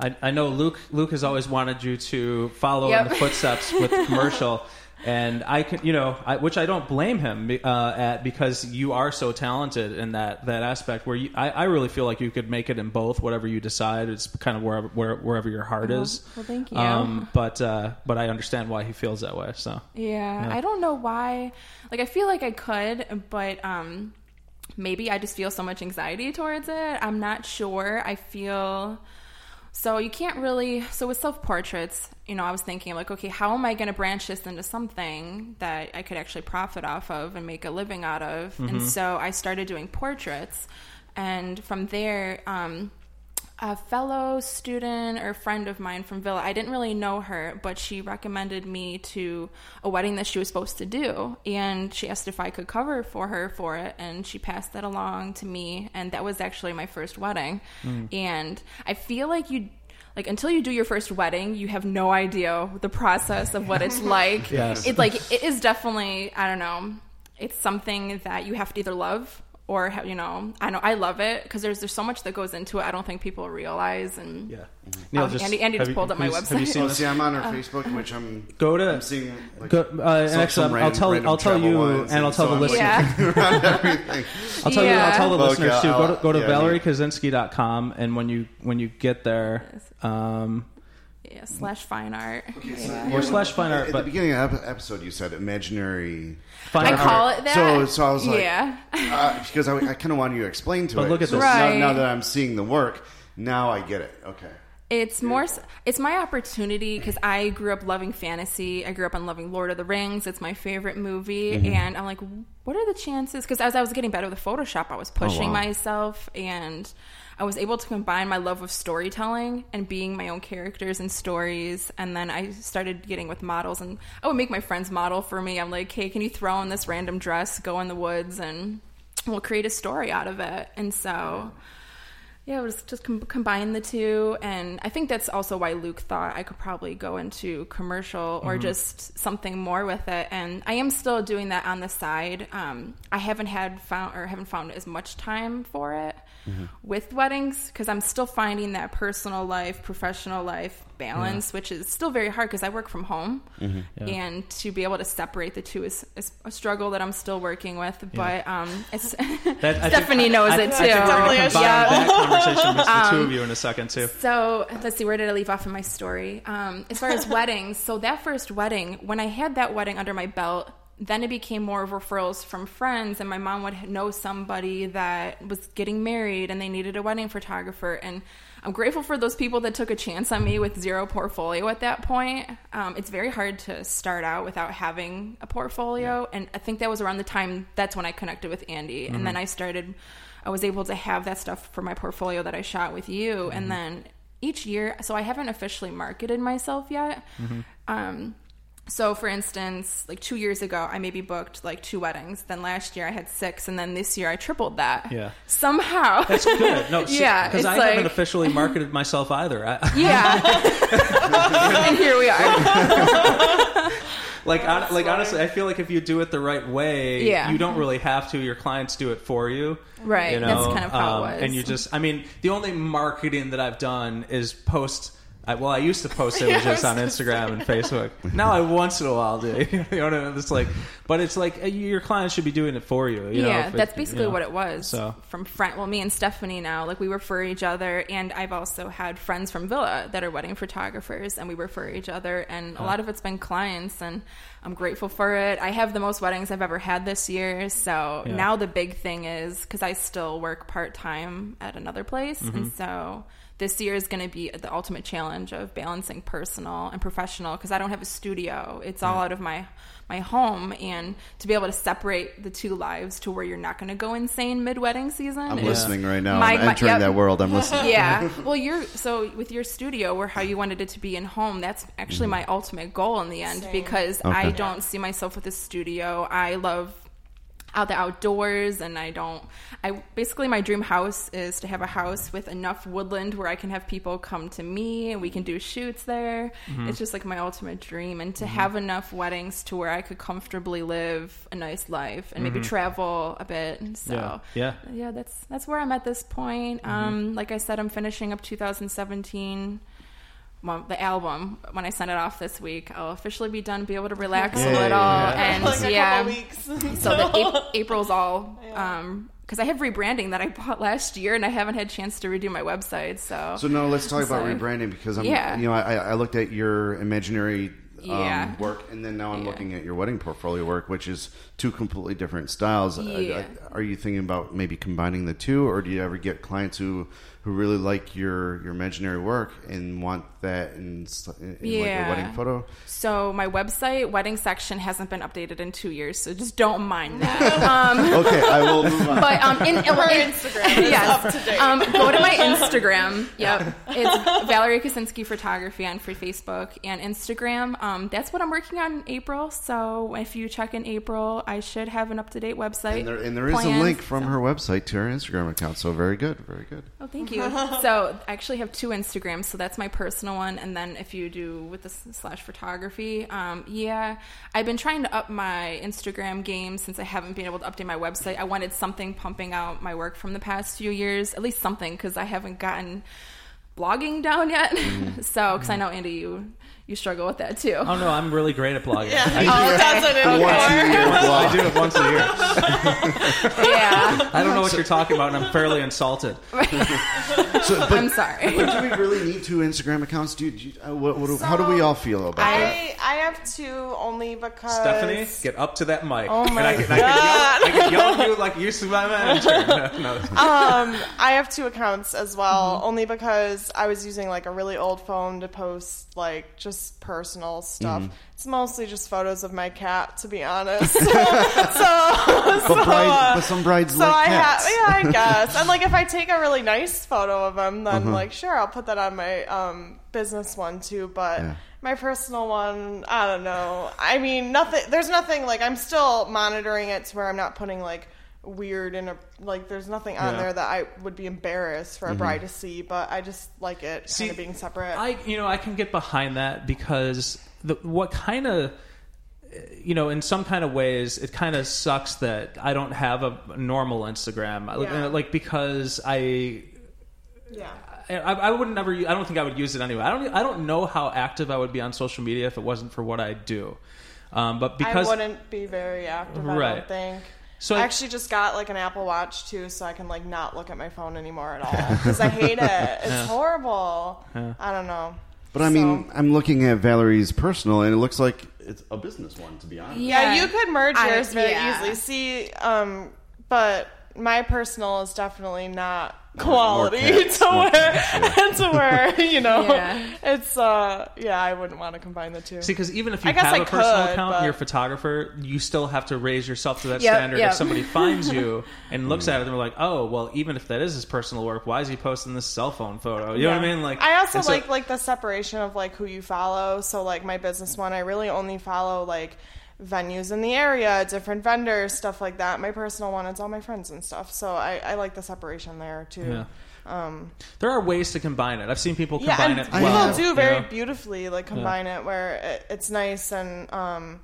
I, I know Luke. Luke has always wanted you to follow Yep. in the footsteps with the commercial, and I can, you know, I, which I don't blame him uh, at because you are so talented in that that aspect. Where you, I, I really feel like you could make it in both. Whatever you decide, it's kind of wherever where, wherever your heart is. well, thank you. Um, but uh, but I understand why he feels that way. So Yeah, I don't know why. Like, I feel like I could, but um, maybe I just feel so much anxiety towards it. I'm not sure. I feel so you can't really. So with self portraits, you know, I was thinking like, okay, how am I going to branch this into something that I could actually profit off of and make a living out of? And so I started doing portraits, and from there. Um, a fellow student or friend of mine from Villa. I didn't really know her, but she recommended me to a wedding that she was supposed to do. And she asked if I could cover for her for it. And she passed that along to me. And that was actually my first wedding. Mm. And I feel like you. Like until you do your first wedding, you have no idea the process of what it's like. Yes. It's like it is definitely I don't know. It's something that you have to either love or have, you know I know I love it because there's there's so much that goes into it. I don't think people realize and Yeah. Um, Andy- Andy have just you- pulled up my you- Have you seen Oh, this? see, I'm on her Facebook, which I'm Go to- I'm seeing. Like, Go, uh, and some- actually, some I'll tell I'll tell you, ones, and I'll tell the so I'm listeners. yeah. I'll tell you. I'll tell the Okay, listeners too. Go to I'll- go to yeah, ValerieKaczynski.com, and when you when you get there, um, yeah slash fine art. or slash fine art, At but the beginning of the episode, you said imaginary. fine I art. call it that. So, so I was like, yeah. uh, because I, I kind of wanted you to explain to me. But it. look at so this. now- Right. Now, that I'm seeing the work, now I get it. Okay. It's more. It's my opportunity because I grew up loving fantasy. I grew up on loving Lord of the Rings. It's my favorite movie, Mm-hmm. and I'm like, what are the chances? Because as I was getting better with Photoshop, I was pushing Oh, wow. myself, and I was able to combine my love of storytelling and being my own characters and stories. And then I started getting with models, and I would make my friends model for me. I'm like, hey, can you throw on this random dress, go in the woods, and we'll create a story out of it. And so yeah, it was just com- combine the two, and I think that's also why Luke thought I could probably go into commercial or just something more with it. And I am still doing that on the side. Um, I haven't had found or haven't found as much time for it with weddings because I'm still finding that personal life, professional life balance, which is still very hard because I work from home, and to be able to separate the two is, is a struggle that I'm still working with. But um, it's That- I think- Stephanie knows I- it too. I think we're Definitely combine Yeah. that conversation with the two of you in a second too. So let's see, where did I leave off in my story? Um, as far as weddings, so that first wedding, when I had that wedding under my belt, then it became more of referrals from friends, and my mom would know somebody that was getting married and they needed a wedding photographer. And I'm grateful for those people that took a chance on me with zero portfolio at that point. Um, it's very hard to start out without having a portfolio, and I think that was around the time that's when I connected with Andy, and then I started. I was able to have that stuff for my portfolio that I shot with you, and then each year. So I haven't officially marketed myself yet. Um, so for instance, like two years ago, I maybe booked like two weddings. Then last year I had six, and then this year I tripled that. Yeah. Somehow. That's good. No, Yeah, because I like- haven't officially marketed myself either. I, yeah. and here we are. like, hon- like honestly, I feel like if you do it the right way, Yeah. you don't really have to. Your clients do it for you, Right, You know? that's kind of how it Um, was. And you just, I mean, the only marketing that I've done is post. I, well, I used to post images on Instagram and Facebook. Now I once in a while do. you know what I mean? It's like, but it's like uh, your clients should be doing it for you. you know, yeah, it- that's basically you know. what it was. So- from friend, well, me and Stephanie now, like we refer each other, and I've also had friends from Villa that are wedding photographers, and we refer each other, and a lot of it's been clients, and I'm grateful for it. I have the most weddings I've ever had this year, so Yeah. now the big thing is because I still work part time at another place, Mm-hmm. and so. This year is going to be the ultimate challenge of balancing personal and professional because I don't have a studio. It's all out of my my home, and to be able to separate the two lives to where you're not going to go insane mid wedding season. I'm is- listening right now. My- I'm my- entering yep. that world. I'm listening. yeah. Well, you're so with your studio where how you wanted it to be in home. That's actually mm-hmm. my ultimate goal in the end Same. because I don't see myself with a studio. I love out the outdoors and I don't I basically my dream house is to have a house with enough woodland where I can have people come to me and we can do shoots there. Mm-hmm. It's just like my ultimate dream and to mm-hmm. have enough weddings to where I could comfortably live a nice life and maybe mm-hmm. travel a bit. So Yeah. Yeah. yeah, that's that's where I'm at this point. Um, like I said, I'm finishing up 2017. Well, the album when I send it off this week, I'll officially be done, be able to relax Yeah, a little, yeah. and like a yeah. weeks. So the Ap- April's all um because I have rebranding that I bought last year, and I haven't had a chance to redo my website. So, So no, let's talk about rebranding because I'm, Yeah. you know, I, I looked at your imaginary Yeah. um, work, and then now I'm Yeah. looking at your wedding portfolio work, which is two completely different styles. Yeah. Are you thinking about maybe combining the two, or do you ever get clients who who really like your your imaginary work and want that in, s- in in, like a wedding photo? So my website wedding section hasn't been updated in two years, so just don't mind that. Um, Okay, I will move on. but um, in, Her in- Instagram is yes. up to date. Um, go to my Instagram. Yep, it's Valerie Kaczynski Photography on free Facebook and Instagram. Um, that's what I'm working on in April. So if you check in April, I should have an up to date website. And there, and there is a link from So- her website to her Instagram account. So very good, very good. Oh, thank you. so I actually have two Instagrams. So that's my personal one, and then if you do with the slash photography, um, yeah, I've been trying to up my Instagram game since I haven't been able to update my website. I wanted something pumping out my work from the past few years, at least something, because I haven't gotten blogging down yet. so because I know Andy, you you struggle with that too. Oh no, I'm really great at blogging. Yeah, I, he does it Once a anymore. year I do it once a year. yeah, I don't know what you're talking about, and I'm fairly insulted. So, but, I'm sorry. but do we really need two Instagram accounts? Do, you- do uh, what, what, how do we all feel about that? I I have two only because Stephanie, get up to that mic. Oh my and I can, I can yell, I can yell at you like you used to my manager. No, um, I have two accounts as well, only because I was using like a really old phone to post like just personal stuff. It's mostly just photos of my cat, to be honest. so, so, But, bride, uh, but some brides so like I cats. have, yeah, I guess. And like, if I take a really nice photo of them, then Uh-huh. like, sure, I'll put that on my um, business one too. But Yeah. my personal one, I don't know. I mean, nothing. There's nothing like I'm still monitoring it to where I'm not putting like weird and a like. There's nothing on Yeah. there that I would be embarrassed for a bride to see. But I just like it See, kind of being separate. I you know I can get behind that because the what kind of you know in some kind of ways it kind of sucks that I don't have a normal Instagram Yeah. like because I yeah. I, I would never. I don't think I would use it anyway. I don't. I don't know how active I would be on social media if it wasn't for what I do. Um, but because I wouldn't be very active. I Right. don't think. So I I- actually just got like an Apple Watch too, so I can like not look at my phone anymore at all because I hate it. It's horrible. I don't know. But I mean, So- I'm looking at Valerie's personal, and it looks like it's a business one, to be honest. yeah, you could merge I- yours very yeah. easily. See, um, but my personal is definitely not quality cats, to more where cats, to where you know Yeah. it's uh yeah I wouldn't want to combine the two. See, because even if you I guess have I a personal account, but- you're a photographer, you still have to raise yourself to that Yep, standard. yep. If somebody finds you and looks at it, they're like, "Oh, well, even if that is his personal work, why is he posting this cell phone photo?" You know what I mean? Like, I also and so- like like the separation of like who you follow. So like my business one, I really only follow like venues in the area, different vendors, stuff like that. My personal one, it's all my friends and stuff. So I, I like the separation there too. Yeah. Um, There are ways to combine it. I've seen people yeah, combine and it. people well, do you very know? beautifully like combine it where it, it's nice and um,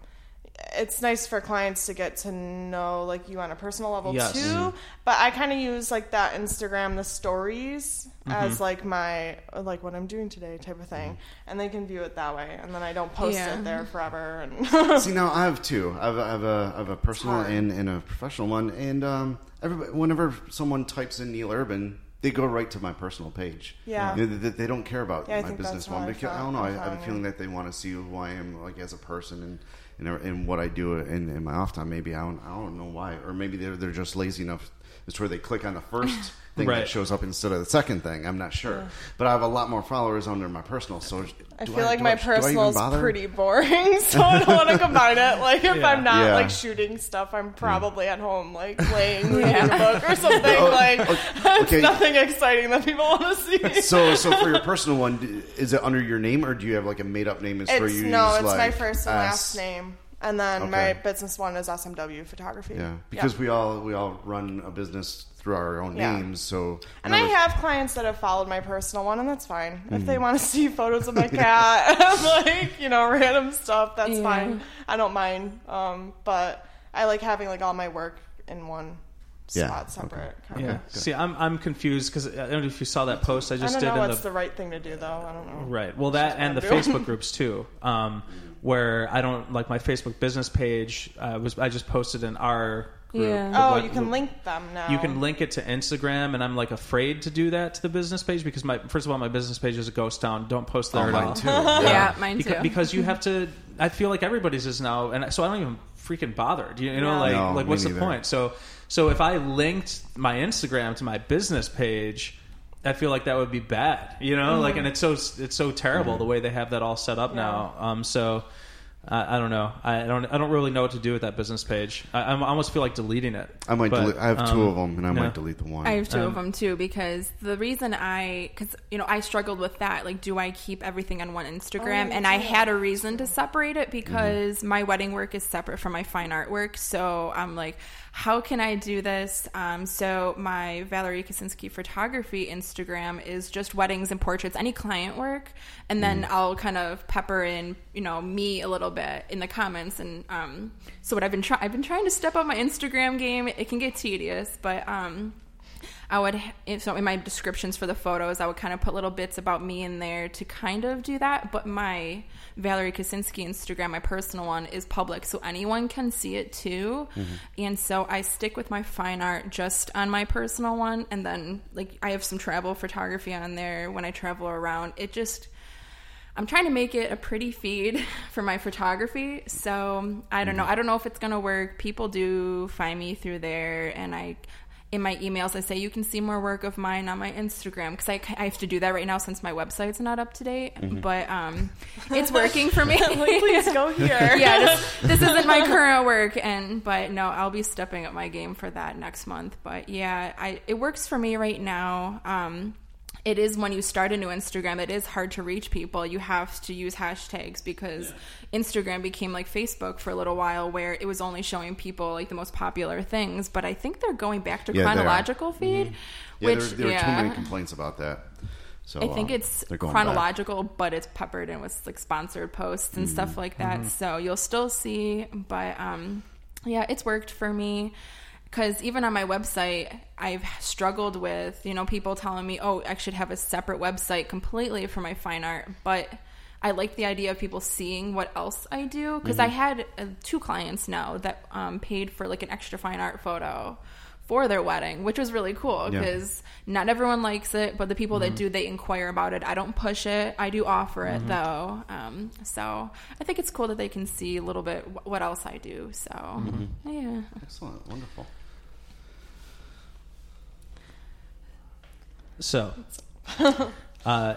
it's nice for clients to get to know like you on a personal level Yes. too. Mhm. But I kind of use like that Instagram, the stories Mm-hmm. as like my like what I'm doing today type of thing, and they can view it that way, and then I don't post Yeah. it there forever. And See, now I have two. I have, I have a, I have a personal and, and a professional one. And um, everybody, whenever someone types in Neil Urban, they go right to my personal page. Yeah. They, they, they don't care about Yeah, my business one because I found- don't know. I, I I have a feeling it. that they want to see who I am, like as a person, and and, and what I do in, in my off time. Maybe I don't, I don't know why, or maybe they're they're just lazy enough. It's where they click on the first thing Right. that shows up instead of the second thing. I'm not sure, but I have a lot more followers under my personal. So I do feel like my I personal is pretty boring, so I don't want to combine it. Like if Yeah. I'm not Yeah. like shooting stuff, I'm probably at home like playing reading Yeah. a book or something. Oh, like oh, okay. it's nothing exciting that people want to see. so, so for your personal one, is it under your name, or do you have like a made up name? Is for you? no, use, it's my first and last name, and then my business one is SMW Photography. Yeah, because we all we all run a business through our own Yeah. names. So, And I whenever- have clients that have followed my personal one, and that's fine. If Mm-hmm. they want to see photos of my cat like you know random stuff, that's Yeah. fine. I don't mind. Um, but I like having like all my work in one Yeah, spot, separate. Kind Yeah. of. See, I'm I'm confused because I don't know if you saw that post I just I just don't did know in what's the the right thing to do though. I don't know. Right. Well, that and the what Facebook groups too, um, where I don't like my Facebook business page uh, was. I just posted in our group. Yeah. Oh, wed- you can link them now. You can link it to Instagram, and I'm like afraid to do that to the business page because my first of all, my business page is a ghost town. Don't post there Oh, at mine all. too. Yeah, mine too. Because, because you have to. I feel like everybody's is now, and so I don't even freaking bother. Do you, you know, Yeah. like, No, like me what's the point? So, so if I linked my Instagram to my business page, I feel like that would be bad. You know, like, and it's so it's so terrible Mm-hmm. the way they have that all set up now. Um, so. I I don't know. I don't. I don't really know what to do with that business page. I, I almost feel like deleting it. I might. But, delete, I have two um, of them, and I yeah. might delete the one. I have two Um, of them too because the reason I, because you know, I struggled with that. Like, do I keep everything on one Instagram? Oh, and I had a reason to separate it because Mm-hmm. my wedding work is separate from my fine art work. So I'm like, how can I do this? Um, so my Valerie Kaczynski photography Instagram is just weddings and portraits, any client work, and then Mm-hmm. I'll kind of pepper in, you know, me a little bit in the comments. And um, so what I've been trying, I've been trying to step up my Instagram game. It can get tedious, but um, I would so in my descriptions for the photos, I would kind of put little bits about me in there to kind of do that. But my Valerie Kaczynski Instagram, my personal one, is public, so anyone can see it too. Mm-hmm. And so I stick with my fine art just on my personal one, and then like I have some travel photography on there when I travel around. It just I'm trying to make it a pretty feed for my photography. So I don't know. Mm-hmm. I don't know if it's gonna work. People do find me through there, and I, in my emails, I say you can see more work of mine on my Instagram because I, I have to do that right now since my website's not up to date. But um, it's working for me. like, please go here. yeah, this, this isn't my current work, and but no, I'll be stepping up my game for that next month. But yeah, I it works for me right now. Um, it is when you start a new Instagram, it is hard to reach people. You have to use hashtags because Instagram became like Facebook for a little while, where it was only showing people like the most popular things. But I think they're going back to Yeah, chronological feed, yeah, which there, there yeah. are too many complaints about that. So I think um, it's they're back. chronological, but it's peppered in with like sponsored posts and stuff Mm-hmm. like that. So you'll still see, but um, yeah, it's worked for me. Because even on my website, I've struggled with you know people telling me, oh, I should have a separate website completely for my fine art, but I like the idea of people seeing what else I do. Because I Mm-hmm. had uh, two clients now that um, paid for like an extra fine art photo for their wedding, which was really cool Yeah. because not everyone likes it, but the people that do, they inquire about it. I don't push it. I do offer it though. Um, so I think it's cool that they can see a little bit wh- what else I do. So yeah. Excellent, wonderful. So, uh,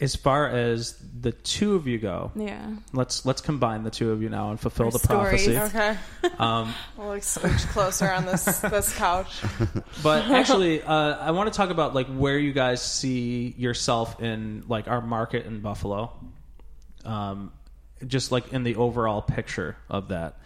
as far as the two of you go, Yeah. let's let's combine the two of you now and fulfill Our the stories. prophecy. Okay. Um, We'll like scooch closer on this this couch. but actually, uh, I want to talk about like where you guys see yourself in like our market in Buffalo, um, just like in the overall picture of that.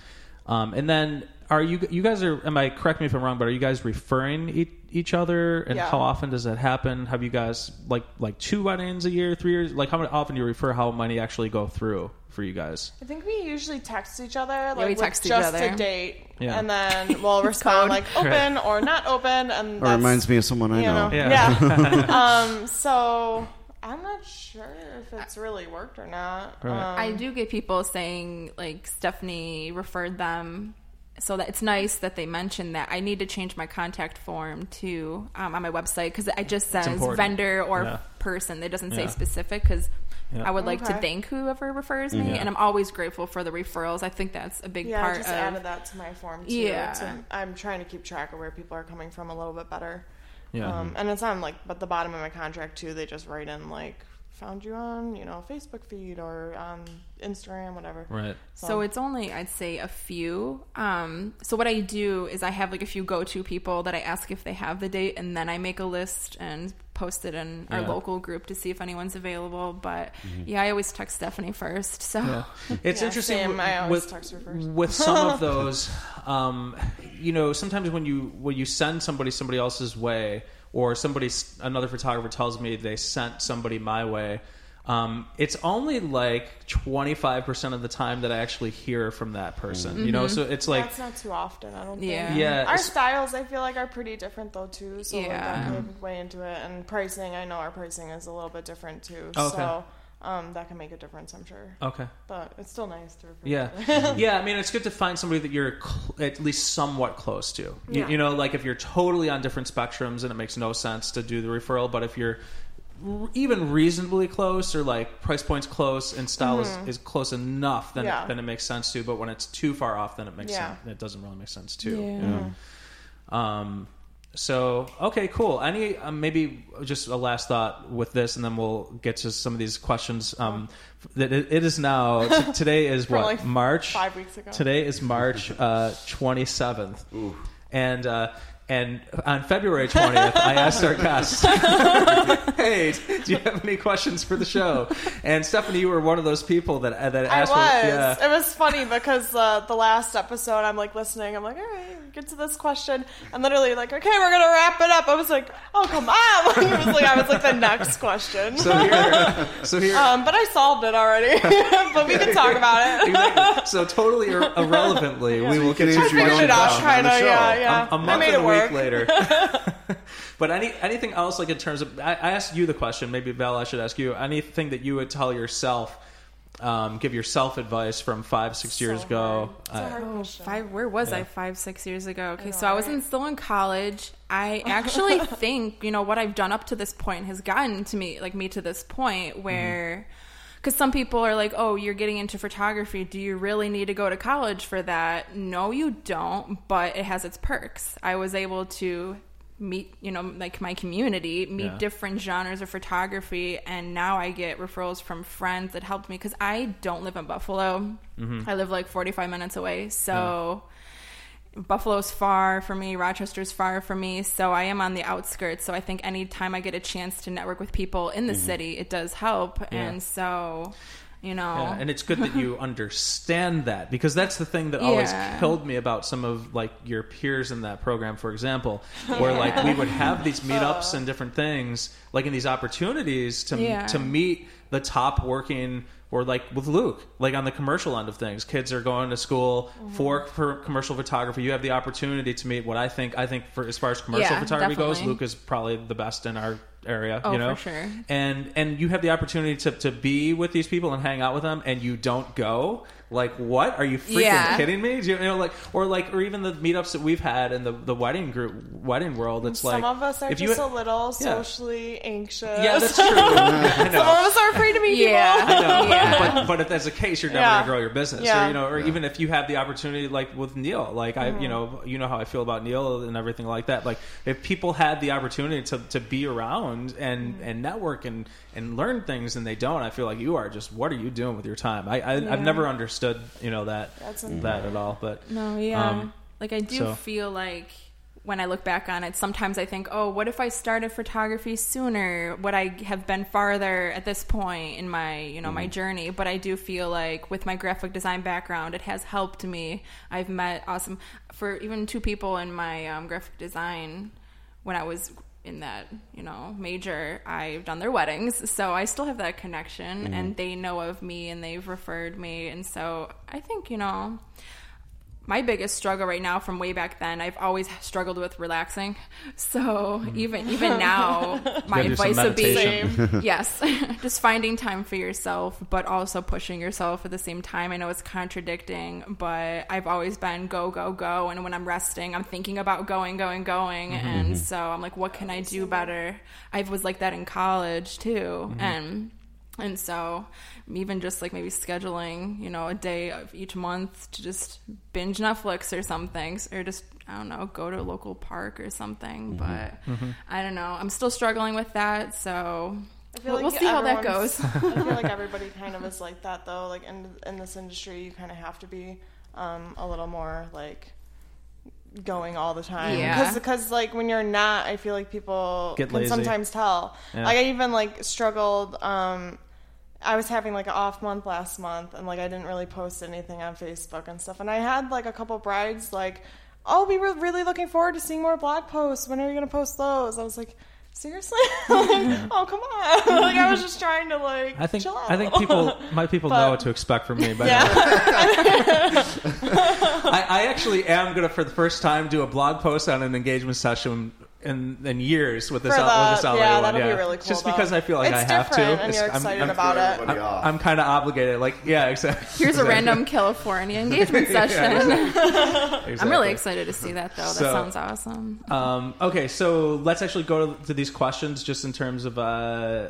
Um, and then, are you you guys are? Am I correct me if I'm wrong? But are you guys referring each, each other? And Yeah. how often does that happen? Have you guys like like two weddings a year, three years? Like how often do you refer? How money actually go through for you guys? I think we usually text each other like we text each just other. a date, Yeah. and then we'll respond like open or not open, and that reminds me of someone I you know. know, Yeah. yeah. um, so I'm not sure if it's really worked or not. Right. Um, I do get people saying like Stephanie referred them, so that it's nice that they mentioned that. I need to change my contact form to um, on my website because it just says vendor or Yeah. person. It doesn't say Yeah. specific because. Yeah. I would like to thank whoever refers me, Yeah. and I'm always grateful for the referrals. I think that's a big yeah, I part just of. added that to my form too. Yeah. to- I'm trying to keep track of where people are coming from a little bit better. Yeah. Um, and it's on like, but the bottom of my contract too. They just write in like, found you on you know Facebook feed or on Instagram, whatever. right. So it's only I'd say a few. Um, so what I do is I have like a few go-to people that I ask if they have the date, and then I make a list and post it in our Yeah. local group to see if anyone's available. But yeah, I always text Stephanie first. So Yeah. It's Yeah, interesting same. w- I always with, text her first. with some of those. Um, you know, sometimes when you when you send somebody somebody else's way, or somebody another photographer tells me they sent somebody my way. Um, it's only like 25% of the time that I actually hear from that person, you know? So it's like, That's not too often. I don't think. Yeah. yeah, Our styles, I feel like, are pretty different though too. So like, Yeah. that could weigh into it. And pricing, I know our pricing is a little bit different too. Oh, okay. So um, that can make a difference. I'm sure, Okay. but it's still nice to. refer Yeah, yeah. I mean, it's good to find somebody that you're cl- at least somewhat close to. You, Yeah. you know, like if you're totally on different spectrums, and it makes no sense to do the referral. But if you're even reasonably close, or like price points close, and style is, is close enough, then Mm-hmm. Yeah. it, then it makes sense to. But when it's too far off, then it makes Yeah. sense. It doesn't really make sense too. Yeah. Um, so okay, cool. Any um, maybe just a last thought with this, and then we'll get to some of these questions. Um, that it, it is now t- today is what like, March five weeks ago. Today is March uh twenty seventh, and uh, and on February twentieth, I asked our guests, "Hey, do you have any questions for the show?" And Stephanie, you were one of those people that uh, that I asked. was. For, yeah. It was funny because uh, the last episode, I'm like listening. I'm like, all right, get to this question, and literally like, okay, we're gonna wrap it up. I was like, oh come on! Like, it was like I was like the next question. So here, so here, um, but I solved it already. but we can talk about it. Exactly. So totally ir- irrelevantly, we will can continue. answer your Figured it out, question on kind the of. show. Yeah, yeah. a, a I month made it a work. week later. but any anything else like in terms of I, I asked you the question, maybe Val, I should ask you anything that you would tell yourself, um, give yourself advice from five six years So ago. hard. It's a Uh, hard Oh, five. Where was Yeah. I five, six years ago? Okay, know, so I was right? in, still in college. I actually think you know what I've done up to this point has gotten to me, like me to this point Mm-hmm. Because some people are like, "Oh, you're getting into photography. Do you really need to go to college for that?" No, you don't. But it has its perks. I was able to meet you know like my community meet Yeah. different genres of photography and now i get referrals from friends that helped me because i don't live in buffalo Mm-hmm. i live like 45 minutes away so buffalo's far for me rochester's far for me so i am on the outskirts so i think anytime i get a chance to network with people in the city it does help Mm-hmm. Yeah. and so you know Yeah, and it's good that you understand that because that's the thing that always Yeah. killed me about some of like your peers in that program, for example, where like we would have these meetups and different things, like in these opportunities to to meet the top working or like with Luke, like on the commercial end of things, kids are going to school Mm-hmm. for for commercial photography. You have the opportunity to meet what I think I think for as far as commercial Yeah, photography goes. Luke is probably the best in our area. Oh, you know, for sure. and and you have the opportunity to, to be with these people and hang out with them and you don't go like what are you freaking Yeah. kidding me Do you, you know like or like or even the meetups that we've had in the the wedding group wedding world it's like Some of us are if you just a little Yeah. socially anxious. yeah that's true Some of us are afraid to meet Yeah. people. I know, Yeah. but, but if that's the case, you're never Yeah. going to grow your business, or Yeah. you know, or even if you have the opportunity, like with Neil, like I, Mm-hmm. you know, you know how I feel about Neil and everything like that. Like if people had the opportunity to, to be around and Mm-hmm. and network and and learn things, and they don't, I feel like you are just what are you doing with your time? I, I Yeah. I've never understood, you know, that That's that at all. But No, yeah. Um, like I do so- feel like when I look back on it, sometimes I think, oh, what if I started photography sooner? Would I have been farther at this point in my, you know, my journey? But I do feel like with my graphic design background, it has helped me. I've met awesome for even two people in my um, graphic design when I was in that you know major i've done their weddings so i still have that connection and mm-hmm. they know of me and they've referred me and so i think you know my biggest struggle right now from way back then i've always struggled with relaxing. So mm. even even now my gotta do some advice would be meditation. yes just finding time for yourself but also pushing yourself at the same time. I know it's contradicting but i've always been go go go and when i'm resting i'm thinking about going going going mm-hmm. and so i'm like what can i do better? I was like that in college too mm-hmm. and and so even just like maybe scheduling you know a day of each month to just binge netflix or something or just i don't know go to a local park or something. But i don't know. I'm still struggling with that so I feel we'll, like we'll see how that goes. I feel like everybody kind of is like that though. Like in in this industry, you kind of have to be um, a little more like going all the time. Yeah. Because like when you're not, I feel like people Get can lazy. sometimes tell. Yeah. Like I even like struggled. Um, I was having like an off month last month, and like I didn't really post anything on Facebook and stuff. And I had like a couple brides like, "Oh, we were really looking forward to seeing more blog posts. When are you gonna post those?" I was like. Seriously? like, oh come on! like I was just trying to like I think chill out I think people my people But- know what to expect from me. But Yeah. I, I actually am gonna for the first time do a blog post on an engagement session in, in years with this For the- with this LA yeah, one. that'll be yeah, really cool, Just though. because I feel like It's I have to. different, and you're I'm- excited I'm, about it. Everybody off. I'm kind of obligated. Like, yeah, exactly. Here's a random California engagement session. Exactly. I'm really excited to see that though. That So- sounds awesome. Um, okay, so let's actually go to, to these questions just in terms of uh,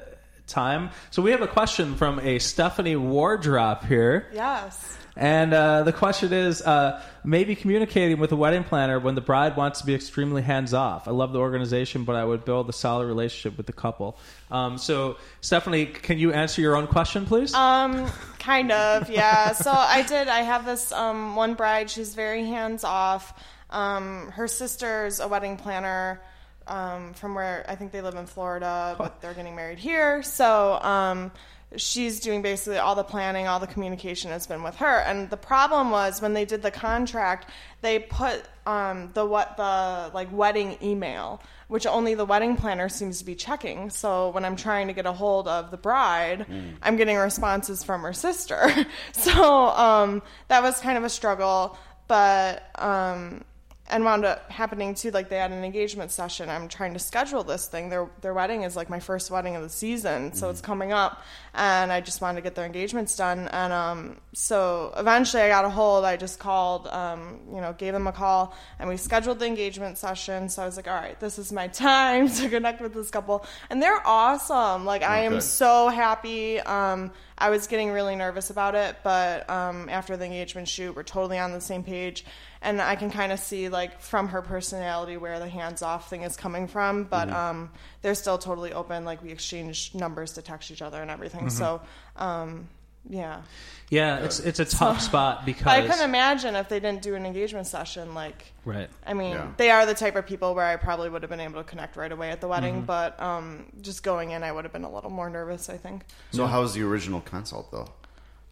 time. So we have a question from a Stephanie Wardrop here. Yes. And uh, the question is uh, maybe communicating with a wedding planner when the bride wants to be extremely hands off. I love the organization, but I would build a solid relationship with the couple. Um, so, Stephanie, can you answer your own question, please? Um, kind of, yeah. So I did. I have this um, one bride. She's very hands off. Um, her sister's a wedding planner um, from where I think they live in Florida, but they're getting married here. So um, she's doing basically all the planning, all the communication has been with her. And the problem was when they did the contract, they put um, the what the like wedding email, which only the wedding planner seems to be checking. So when I'm trying to get a hold of the bride, I'm getting responses from her sister. so um, that was kind of a struggle, but. Um, and wound up happening too like they had an engagement session. I'm trying to schedule this thing. Their their wedding is like my first wedding of the season so it's coming up and i just wanted to get their engagements done and um so eventually i got a hold. I just called um you know gave them a call and we scheduled the engagement session. So i was like all right this is my time to connect with this couple. And they're awesome. Like i am so happy. Um I was getting really nervous about it, but um, after the engagement shoot, we're totally on the same page, and I can kind of see like from her personality where the hands-off thing is coming from. But Mm-hmm. um, they're still totally open. Like we exchange numbers to text each other and everything. Mm-hmm. So um, yeah, yeah, it's it's a tough spot because I couldn't imagine if they didn't do an engagement session. Like right. I mean, Yeah. they are the type of people where I probably would have been able to connect right away at the wedding, Mm-hmm. but um, just going in, I would have been a little more nervous. I think. So, how was the original consult though?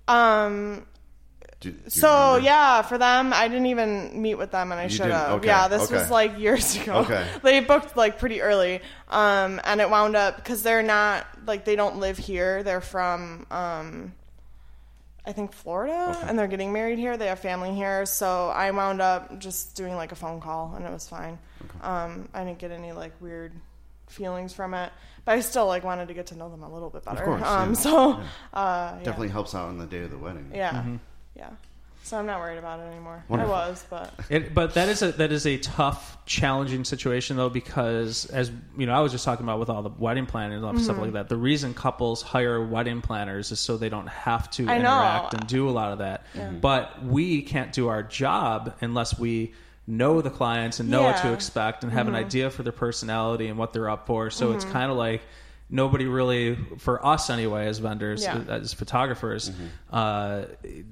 Um, Do, do So yeah, for them, I didn't even meet with them, and I should have. Okay, Yeah, this okay. was like years ago. Okay. they booked like pretty early, um, and it wound up because they're not like they don't live here. They're from um, I think Florida, and they're getting married here. They have family here, so I wound up just doing like a phone call, and it was fine. Um, I didn't get any like weird feelings from it, but I still like wanted to get to know them a little bit better. course, um, yeah. so uh, yeah. Definitely helps out on the day of the wedding. Yeah. Yeah. So I'm not worried about it anymore. Wonderful. I was, but It, but that is a that is a tough, challenging situation though, because as you know, I was just talking about with all the wedding planning and all Mm-hmm. stuff like that. The reason couples hire wedding planners is so they don't have to I know. interact and do a lot of that. But we can't do our job unless we know the clients and know what to Mm-hmm. expect and have an idea for their personality and what they're up for. So it's kind of like nobody really for us anyway as vendors Yeah. as photographers uh,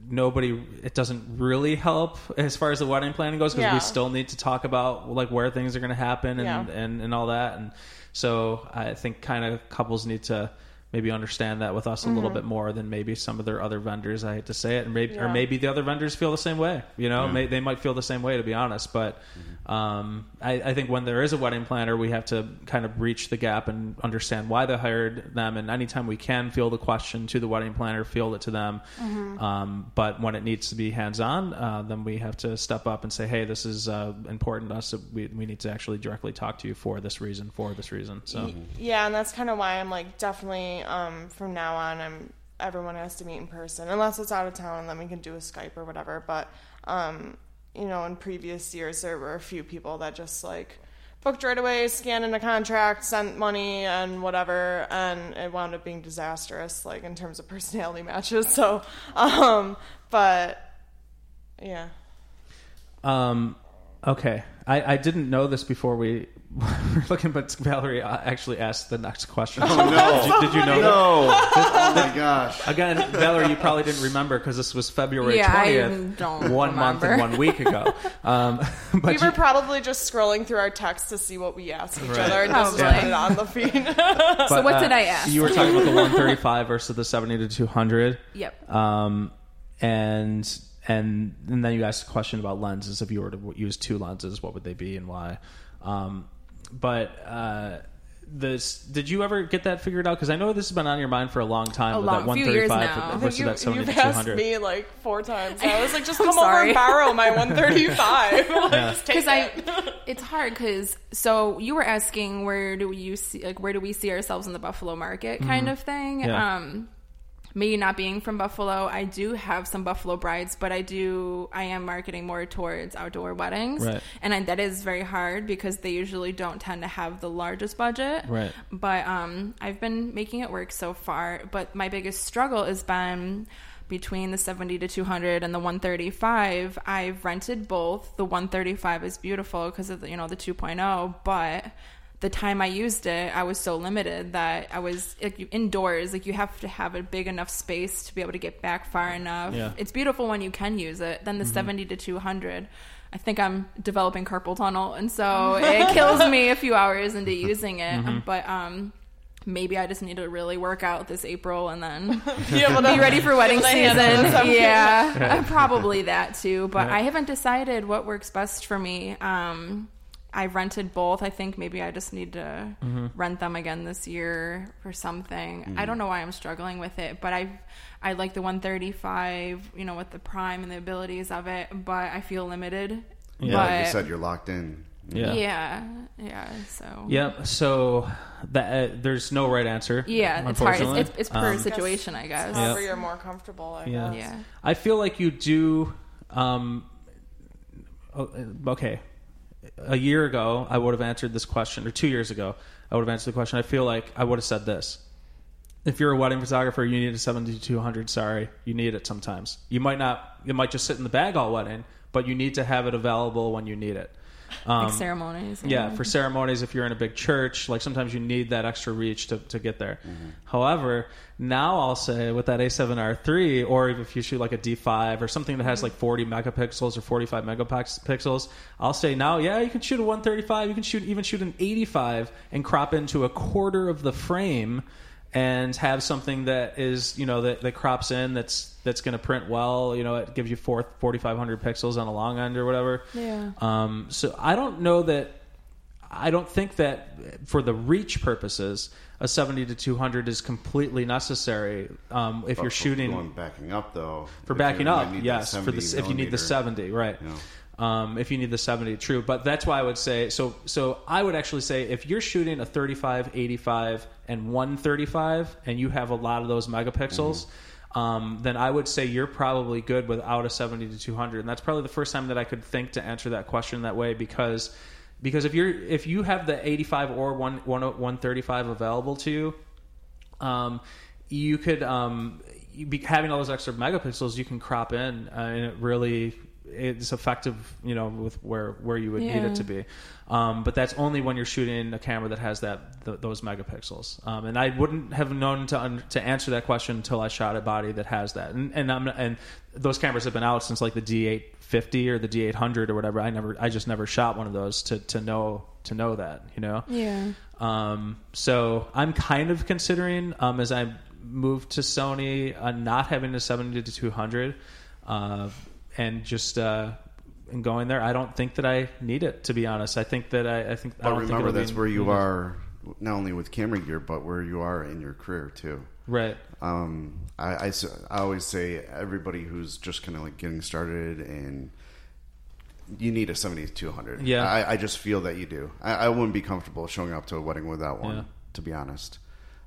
nobody it doesn't really help as far as the wedding planning goes because Yeah. we still need to talk about like where things are going to happen and, Yeah. and and all that and so i think kind of couples need to maybe understand that with us a little bit more than maybe some of their other vendors. I hate to say it and maybe or Mm-hmm. Maybe the other vendors feel the same way you know? May, they might feel the same way to be honest but um, I, I think when there is a wedding planner we have to kind of breach the gap and understand why they hired them and anytime we can field the question to the wedding planner field it to them. Mm-hmm. um, but when it needs to be hands-on uh, then we have to step up and say hey this is uh, important to us we, we need to actually directly talk to you for this reason for this reason so. Yeah, and that's kind of why I'm like definitely um, from now on I'm everyone has to meet in person unless it's out of town and then we can do a Skype or whatever. But um, you know, in previous years there were a few people that just like booked right away, scanned in a contract, sent money and whatever, and it wound up being disastrous like in terms of personality matches. So, um, but yeah. Um, okay, I, I didn't know this before we were looking, but Valerie uh, actually asked the next question. Oh no! did, you, did you know that? no! oh my gosh! Again, Valerie, you probably didn't remember because this was February Yeah, I twentieth, don't one month and one week ago. Um, but We you- were probably just scrolling through our texts to see what we asked each Right. other and just Probably. put it on the feed. but, So what uh, did I ask? You were talking about the one thirty five versus the seventy to two hundred. Yep. Um, and and and then you asked a question about lenses. If you were to use two lenses, what would they be and why? Um, but uh, this did you ever get that figured out? Because I know this has been on your mind for a long time. A with long- that few years 135 now. I think versus you, that 70 you've asked 200. me like four times. I was like, just I'm come over and borrow my 135. like, Yeah. just because I, it's hard because so you were asking where do you see like where do we see ourselves in the Buffalo market kind of thing. Yeah. Um, me not being from Buffalo, I do have some Buffalo brides, but I do I am marketing more towards outdoor weddings, Right. and I, that is very hard because they usually don't tend to have the largest budget. Right. But um, I've been making it work so far. But my biggest struggle has been between the 70 to 200 and the 135. I've rented both. The 135 is beautiful because of the, you know the 2.0, but the time I used it, I was so limited that I was like indoors. Like you have to have a big enough space to be able to get back far enough. Yeah. It's beautiful when you can use it. Then the 70 to 200. I think I'm developing carpal tunnel, and so it kills me a few hours into using it. But um, maybe I just need to really work out this April and then Be to be ready for wedding able to handle season. Yeah, probably that too. But Yeah. I haven't decided what works best for me. Um, I rented both. I think maybe I just need to rent them again this year for something. I don't know why I'm struggling with it, but I I like the 135, you know, with the prime and the abilities of it, but I feel limited. Yeah, like you said, you're locked in. Yeah. yeah, yeah. So Yep. So that uh, there's no right answer. yeah, it's hard. It's, unfortunately. it's, it's per Um, situation, I guess. However, you're more comfortable. I Yeah. guess. Yeah. I feel like you do. Um, oh, okay, a year ago I would have answered this question, or two years ago I would have answered the question. I feel like I would have said this: If you're a wedding photographer, you need a 7200. Sorry, you need it sometimes. You might not. It might just sit in the bag all wedding, but you need to have it available when you need it. Um, Like ceremonies. yeah, for ceremonies, if you're in a big church, like sometimes you need that extra reach to, to get there. However, now I'll say with that A7R3, or if you shoot like a D5 or something that has like 40 megapixels or 45 megapixels, I'll say now, yeah, you can shoot a 135, you can shoot even shoot an 85 and crop into a quarter of the frame and have something that is you know that, that crops in that's that's going to print well you know it gives you four, 4500 pixels on a long end or whatever Yeah. um, so I don't know that. I don't think that for the reach purposes, a 70 to 200 is completely necessary. Um, if But you're for shooting going backing up though, for backing you up, yes. For the 70 if you need the 70, right? you know. Um, if you need the 70, true. But that's why I would say so. So I would actually say if you're shooting a 35, 85, and 135, and you have a lot of those megapixels. Um, then I would say you're probably good without a 70 to 200, and that's probably the first time that I could think to answer that question that way because because if you're if you have the 85 or 1, 1 135 available to you, um, you could um, be, having all those extra megapixels you can crop in uh, and it really it's effective you know with where where you would need it to be. Um, but that's only when you're shooting a camera that has that th- those megapixels. Um, and I wouldn't have known to un- to answer that question until I shot a body that has that. And and, I'm, and those cameras have been out since like the D850 or the D800 or whatever. I never I just never shot one of those to to know to know that you know? Yeah. um, so I'm kind of considering um, as I move to Sony, uh, not having a 70 to 200, uh, and just uh, and going there. I don't think that I need it to be honest. I think that I, I think. I But don't remember, that's where you needed. are, not only with camera gear, but where you are in your career too. Right. Um, I, I I always say everybody who's just kind of like getting started and you need a 70 to 200. Yeah. I, I just feel that you do. I, I wouldn't be comfortable showing up to a wedding without one, Yeah. to be honest.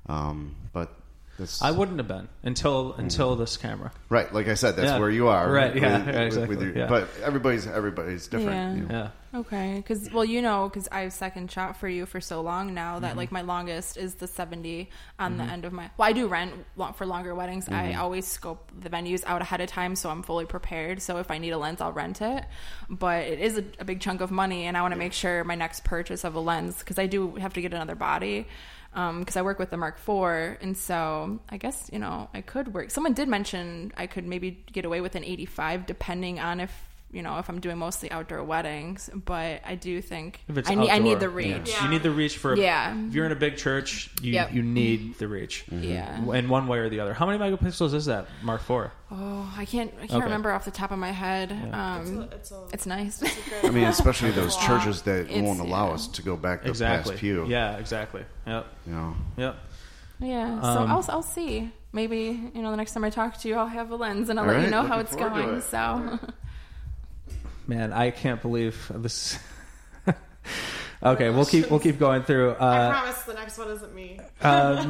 Um, but this, I wouldn't have been until until this camera. right. Like I said, that's Yeah. where you are. Right, yeah, with- yeah, with- exactly, with your- yeah. But everybody's everybody's different. Yeah. you know. Yeah. Okay, because well, you know, because I've second shot for you for so long now Mm-hmm. that like my longest is the seventy on the end of my. Well, I do rent long, for longer weddings. Mm-hmm. I always scope the venues out ahead of time, so I'm fully prepared. So if I need a lens, I'll rent it. But it is a, a big chunk of money, and I want to make sure my next purchase of a lens because I do have to get another body. Um, because I work with the Mark IV, and so I guess you know I could work. Someone did mention I could maybe get away with an 85, depending on if you know, if I'm doing mostly outdoor weddings, but I do think If it's I need I need the reach. yeah. You need the reach for. Yeah. If you're in a big church, you Yep. you need the reach. Yeah. In one way or the other. How many megapixels is that Mark IV? Oh, I can't I can't Okay. remember off the top of my head. Um, It's a, it's nice. I mean, especially those churches that It's- won't allow yeah. us to go back the Exactly. past few. Yeah. Exactly. Yep. You know. Yep. yeah. So Um, I'll I'll see. Maybe you know the next time I talk to you, I'll have a lens and I'll All let you know how it's going. it. So. Man, I can't believe this. okay, we'll keep we'll keep going through. I Uh, promise the next one isn't me. um,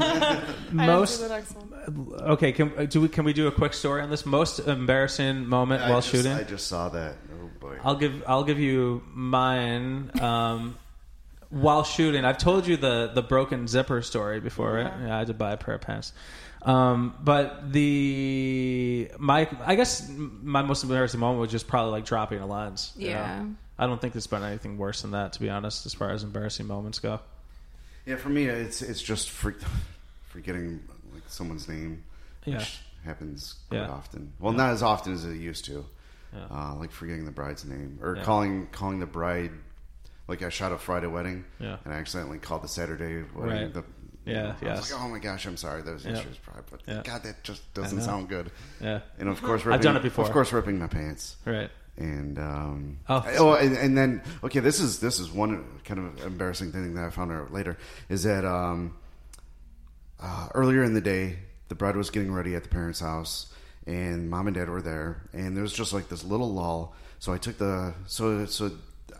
most do the next one. okay. Can do we can we do a quick story on this most embarrassing moment I while just, shooting? I just saw that. Oh boy. I'll give I'll give you mine. Um, while shooting, I've told you the the broken zipper story before, right? Yeah. Yeah, I had to buy a pair of pants. Um, but the my I guess my most embarrassing moment was just probably like dropping a lens. you know? Yeah. I don't think there's been anything worse than that, to be honest, as far as embarrassing moments go. Yeah, for me, it's it's just for, forgetting like someone's name, Yeah. which happens quite Yeah. often. Well, not as often as it used to. Yeah. Uh, like forgetting the bride's name or Yeah. calling calling the bride. Like I shot a Friday wedding, Yeah. and I accidentally called the Saturday wedding. Right. The, Yeah, I was like, oh my gosh, I'm sorry. Those was Yeah. yesterday's bride, but Yeah. God, that just doesn't sound good. Yeah. And of course, ripping, I've done it before. Of course, ripping my pants. Right. And um, Oh. oh, and, and then okay, this is this is one kind of embarrassing thing that I found out later is that um, uh, earlier in the day, the bride was getting ready at the parents' house, and mom and dad were there, and there was just like this little lull. So I took the so so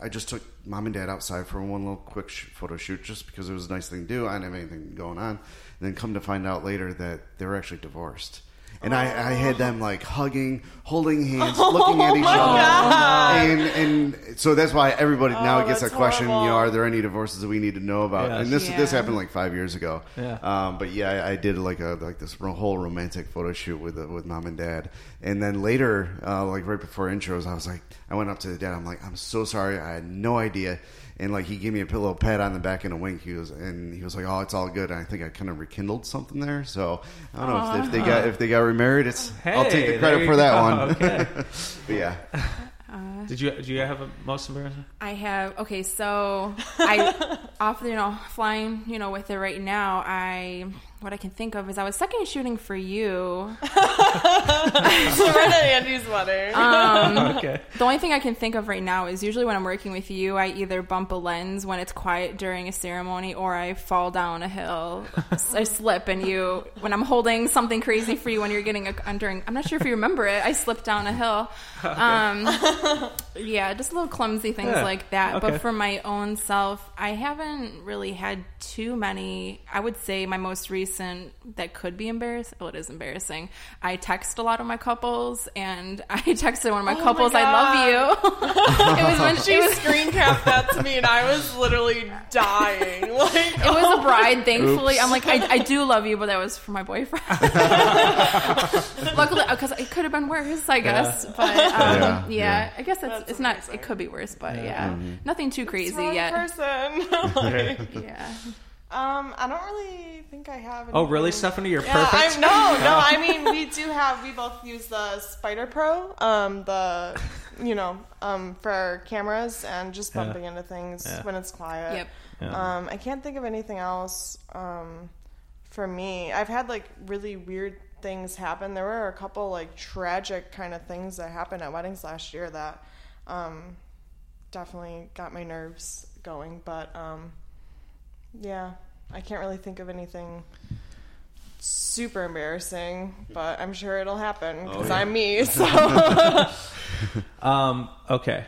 I just took mom and dad outside for one little quick sh- photo shoot, just because it was a nice thing to do. I didn't have anything going on, and then come to find out later that they were actually divorced. And I, I had them like hugging, holding hands, looking at each other, and and so that's why everybody now Oh, gets that that's question. You know, are there any divorces that we need to know about? Yes. And this this happened like five years ago. Yeah. Um, but yeah, I, I did like a like this whole romantic photo shoot with uh, with mom and dad, and then later, uh, like right before intros, I was like, I went up to the dad. I'm like, I'm so sorry, I had no idea. And like he gave me a pillow pat on the back and a wink. He was and he was like, "Oh, it's all good." And I think I kind of rekindled something there. So I don't know if, if they got if they got remarried. It's I'll take the credit for that go. one. Okay. but yeah, uh, Did you do you have a most embarrassing? I have okay, so I off you know flying you know with it right now. I what I can think of is I was second shooting for you. so Andy's wedding. Um, okay. The only thing I can think of right now is usually when I'm working with you, I either bump a lens when it's quiet during a ceremony, or I fall down a hill. I slip, and you when I'm holding something crazy for you when you're getting a during. I'm not sure if you remember it. I slipped down a hill. Um, yeah, just little clumsy things Yeah, like that. okay. But for my own self, I haven't really had too many. I would say my most recent that could be embarrassing. Well, it is embarrassing. I text a lot of my couples, and I texted one of my Oh my couples, "I love you." it was when she it was. screen capped that to me, and I was literally dying. Like It was a bride, thankfully. Oops. I'm like, I, I do love you, but that was for my boyfriend. Luckily, because it could have been worse, I guess. But um, Yeah, yeah, yeah. I guess it's, That's it's not. It could be worse, but yeah, Mm-hmm. nothing too It's crazy wrong yet. person. Like, Yeah. Um, I don't really think I have. Oh, really, anything. Stephanie? You're Yeah, perfect. I'm, no, no. I mean, we do have. We both use the Spider Pro, um, the you know, um, for our cameras and just Yeah. bumping into things Yeah. when it's quiet. Yep. Yeah. Um, I can't think of anything else. Um, for me, I've had like really weird things happen. There were a couple like tragic kind of things that happened at weddings last year that um, definitely got my nerves going. But um, yeah, I can't really think of anything super embarrassing. But I'm sure it'll happen because yeah. I'm me. So Um, okay.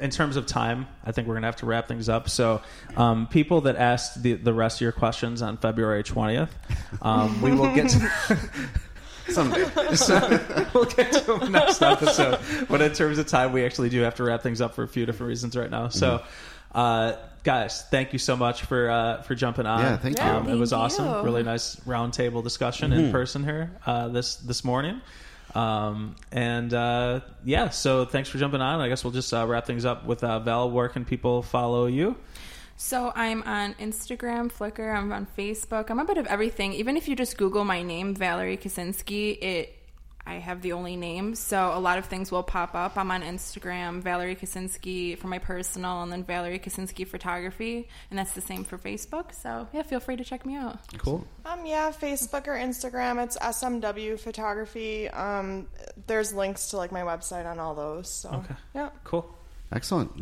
In terms of time, I think we're gonna have to wrap things up. So, um, people that asked the the rest of your questions on February twentieth, um, we will get to, someday. so we'll get to them next episode. But in terms of time, we actually do have to wrap things up for a few different reasons right now. So, uh, guys, thank you so much for uh, for jumping on. Yeah, thank you. Um, it was Thank awesome. you. Really nice roundtable discussion in person here uh, this this morning. Um, and uh, yeah, so thanks for jumping on. I guess we'll just uh, wrap things up with uh, Val. Where can people follow you? So I'm on Instagram, Flickr, I'm on Facebook. I'm a bit of everything. Even if you just Google my name, Valerie Kaczynski, it I have the only name, so a lot of things will pop up. I'm on Instagram, Valerie Kaczynski for my personal, and then Valerie Kaczynski Photography, and that's the same for Facebook. So yeah, feel free to check me out. Cool. Um, yeah, Facebook or Instagram, it's SMW Photography. Um, there's links to like my website on all those. So Okay. yeah. Cool. Excellent.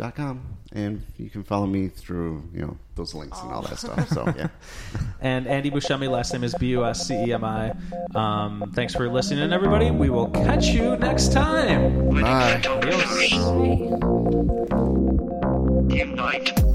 NeilUrban.com. And you can follow me through, you know, those links and all that stuff. So, yeah. And Andy Buscemi, last name is B U S C E M I. Um, thanks for listening, everybody. We will catch you next time. Wedding Bye. Adios. Bye. unite.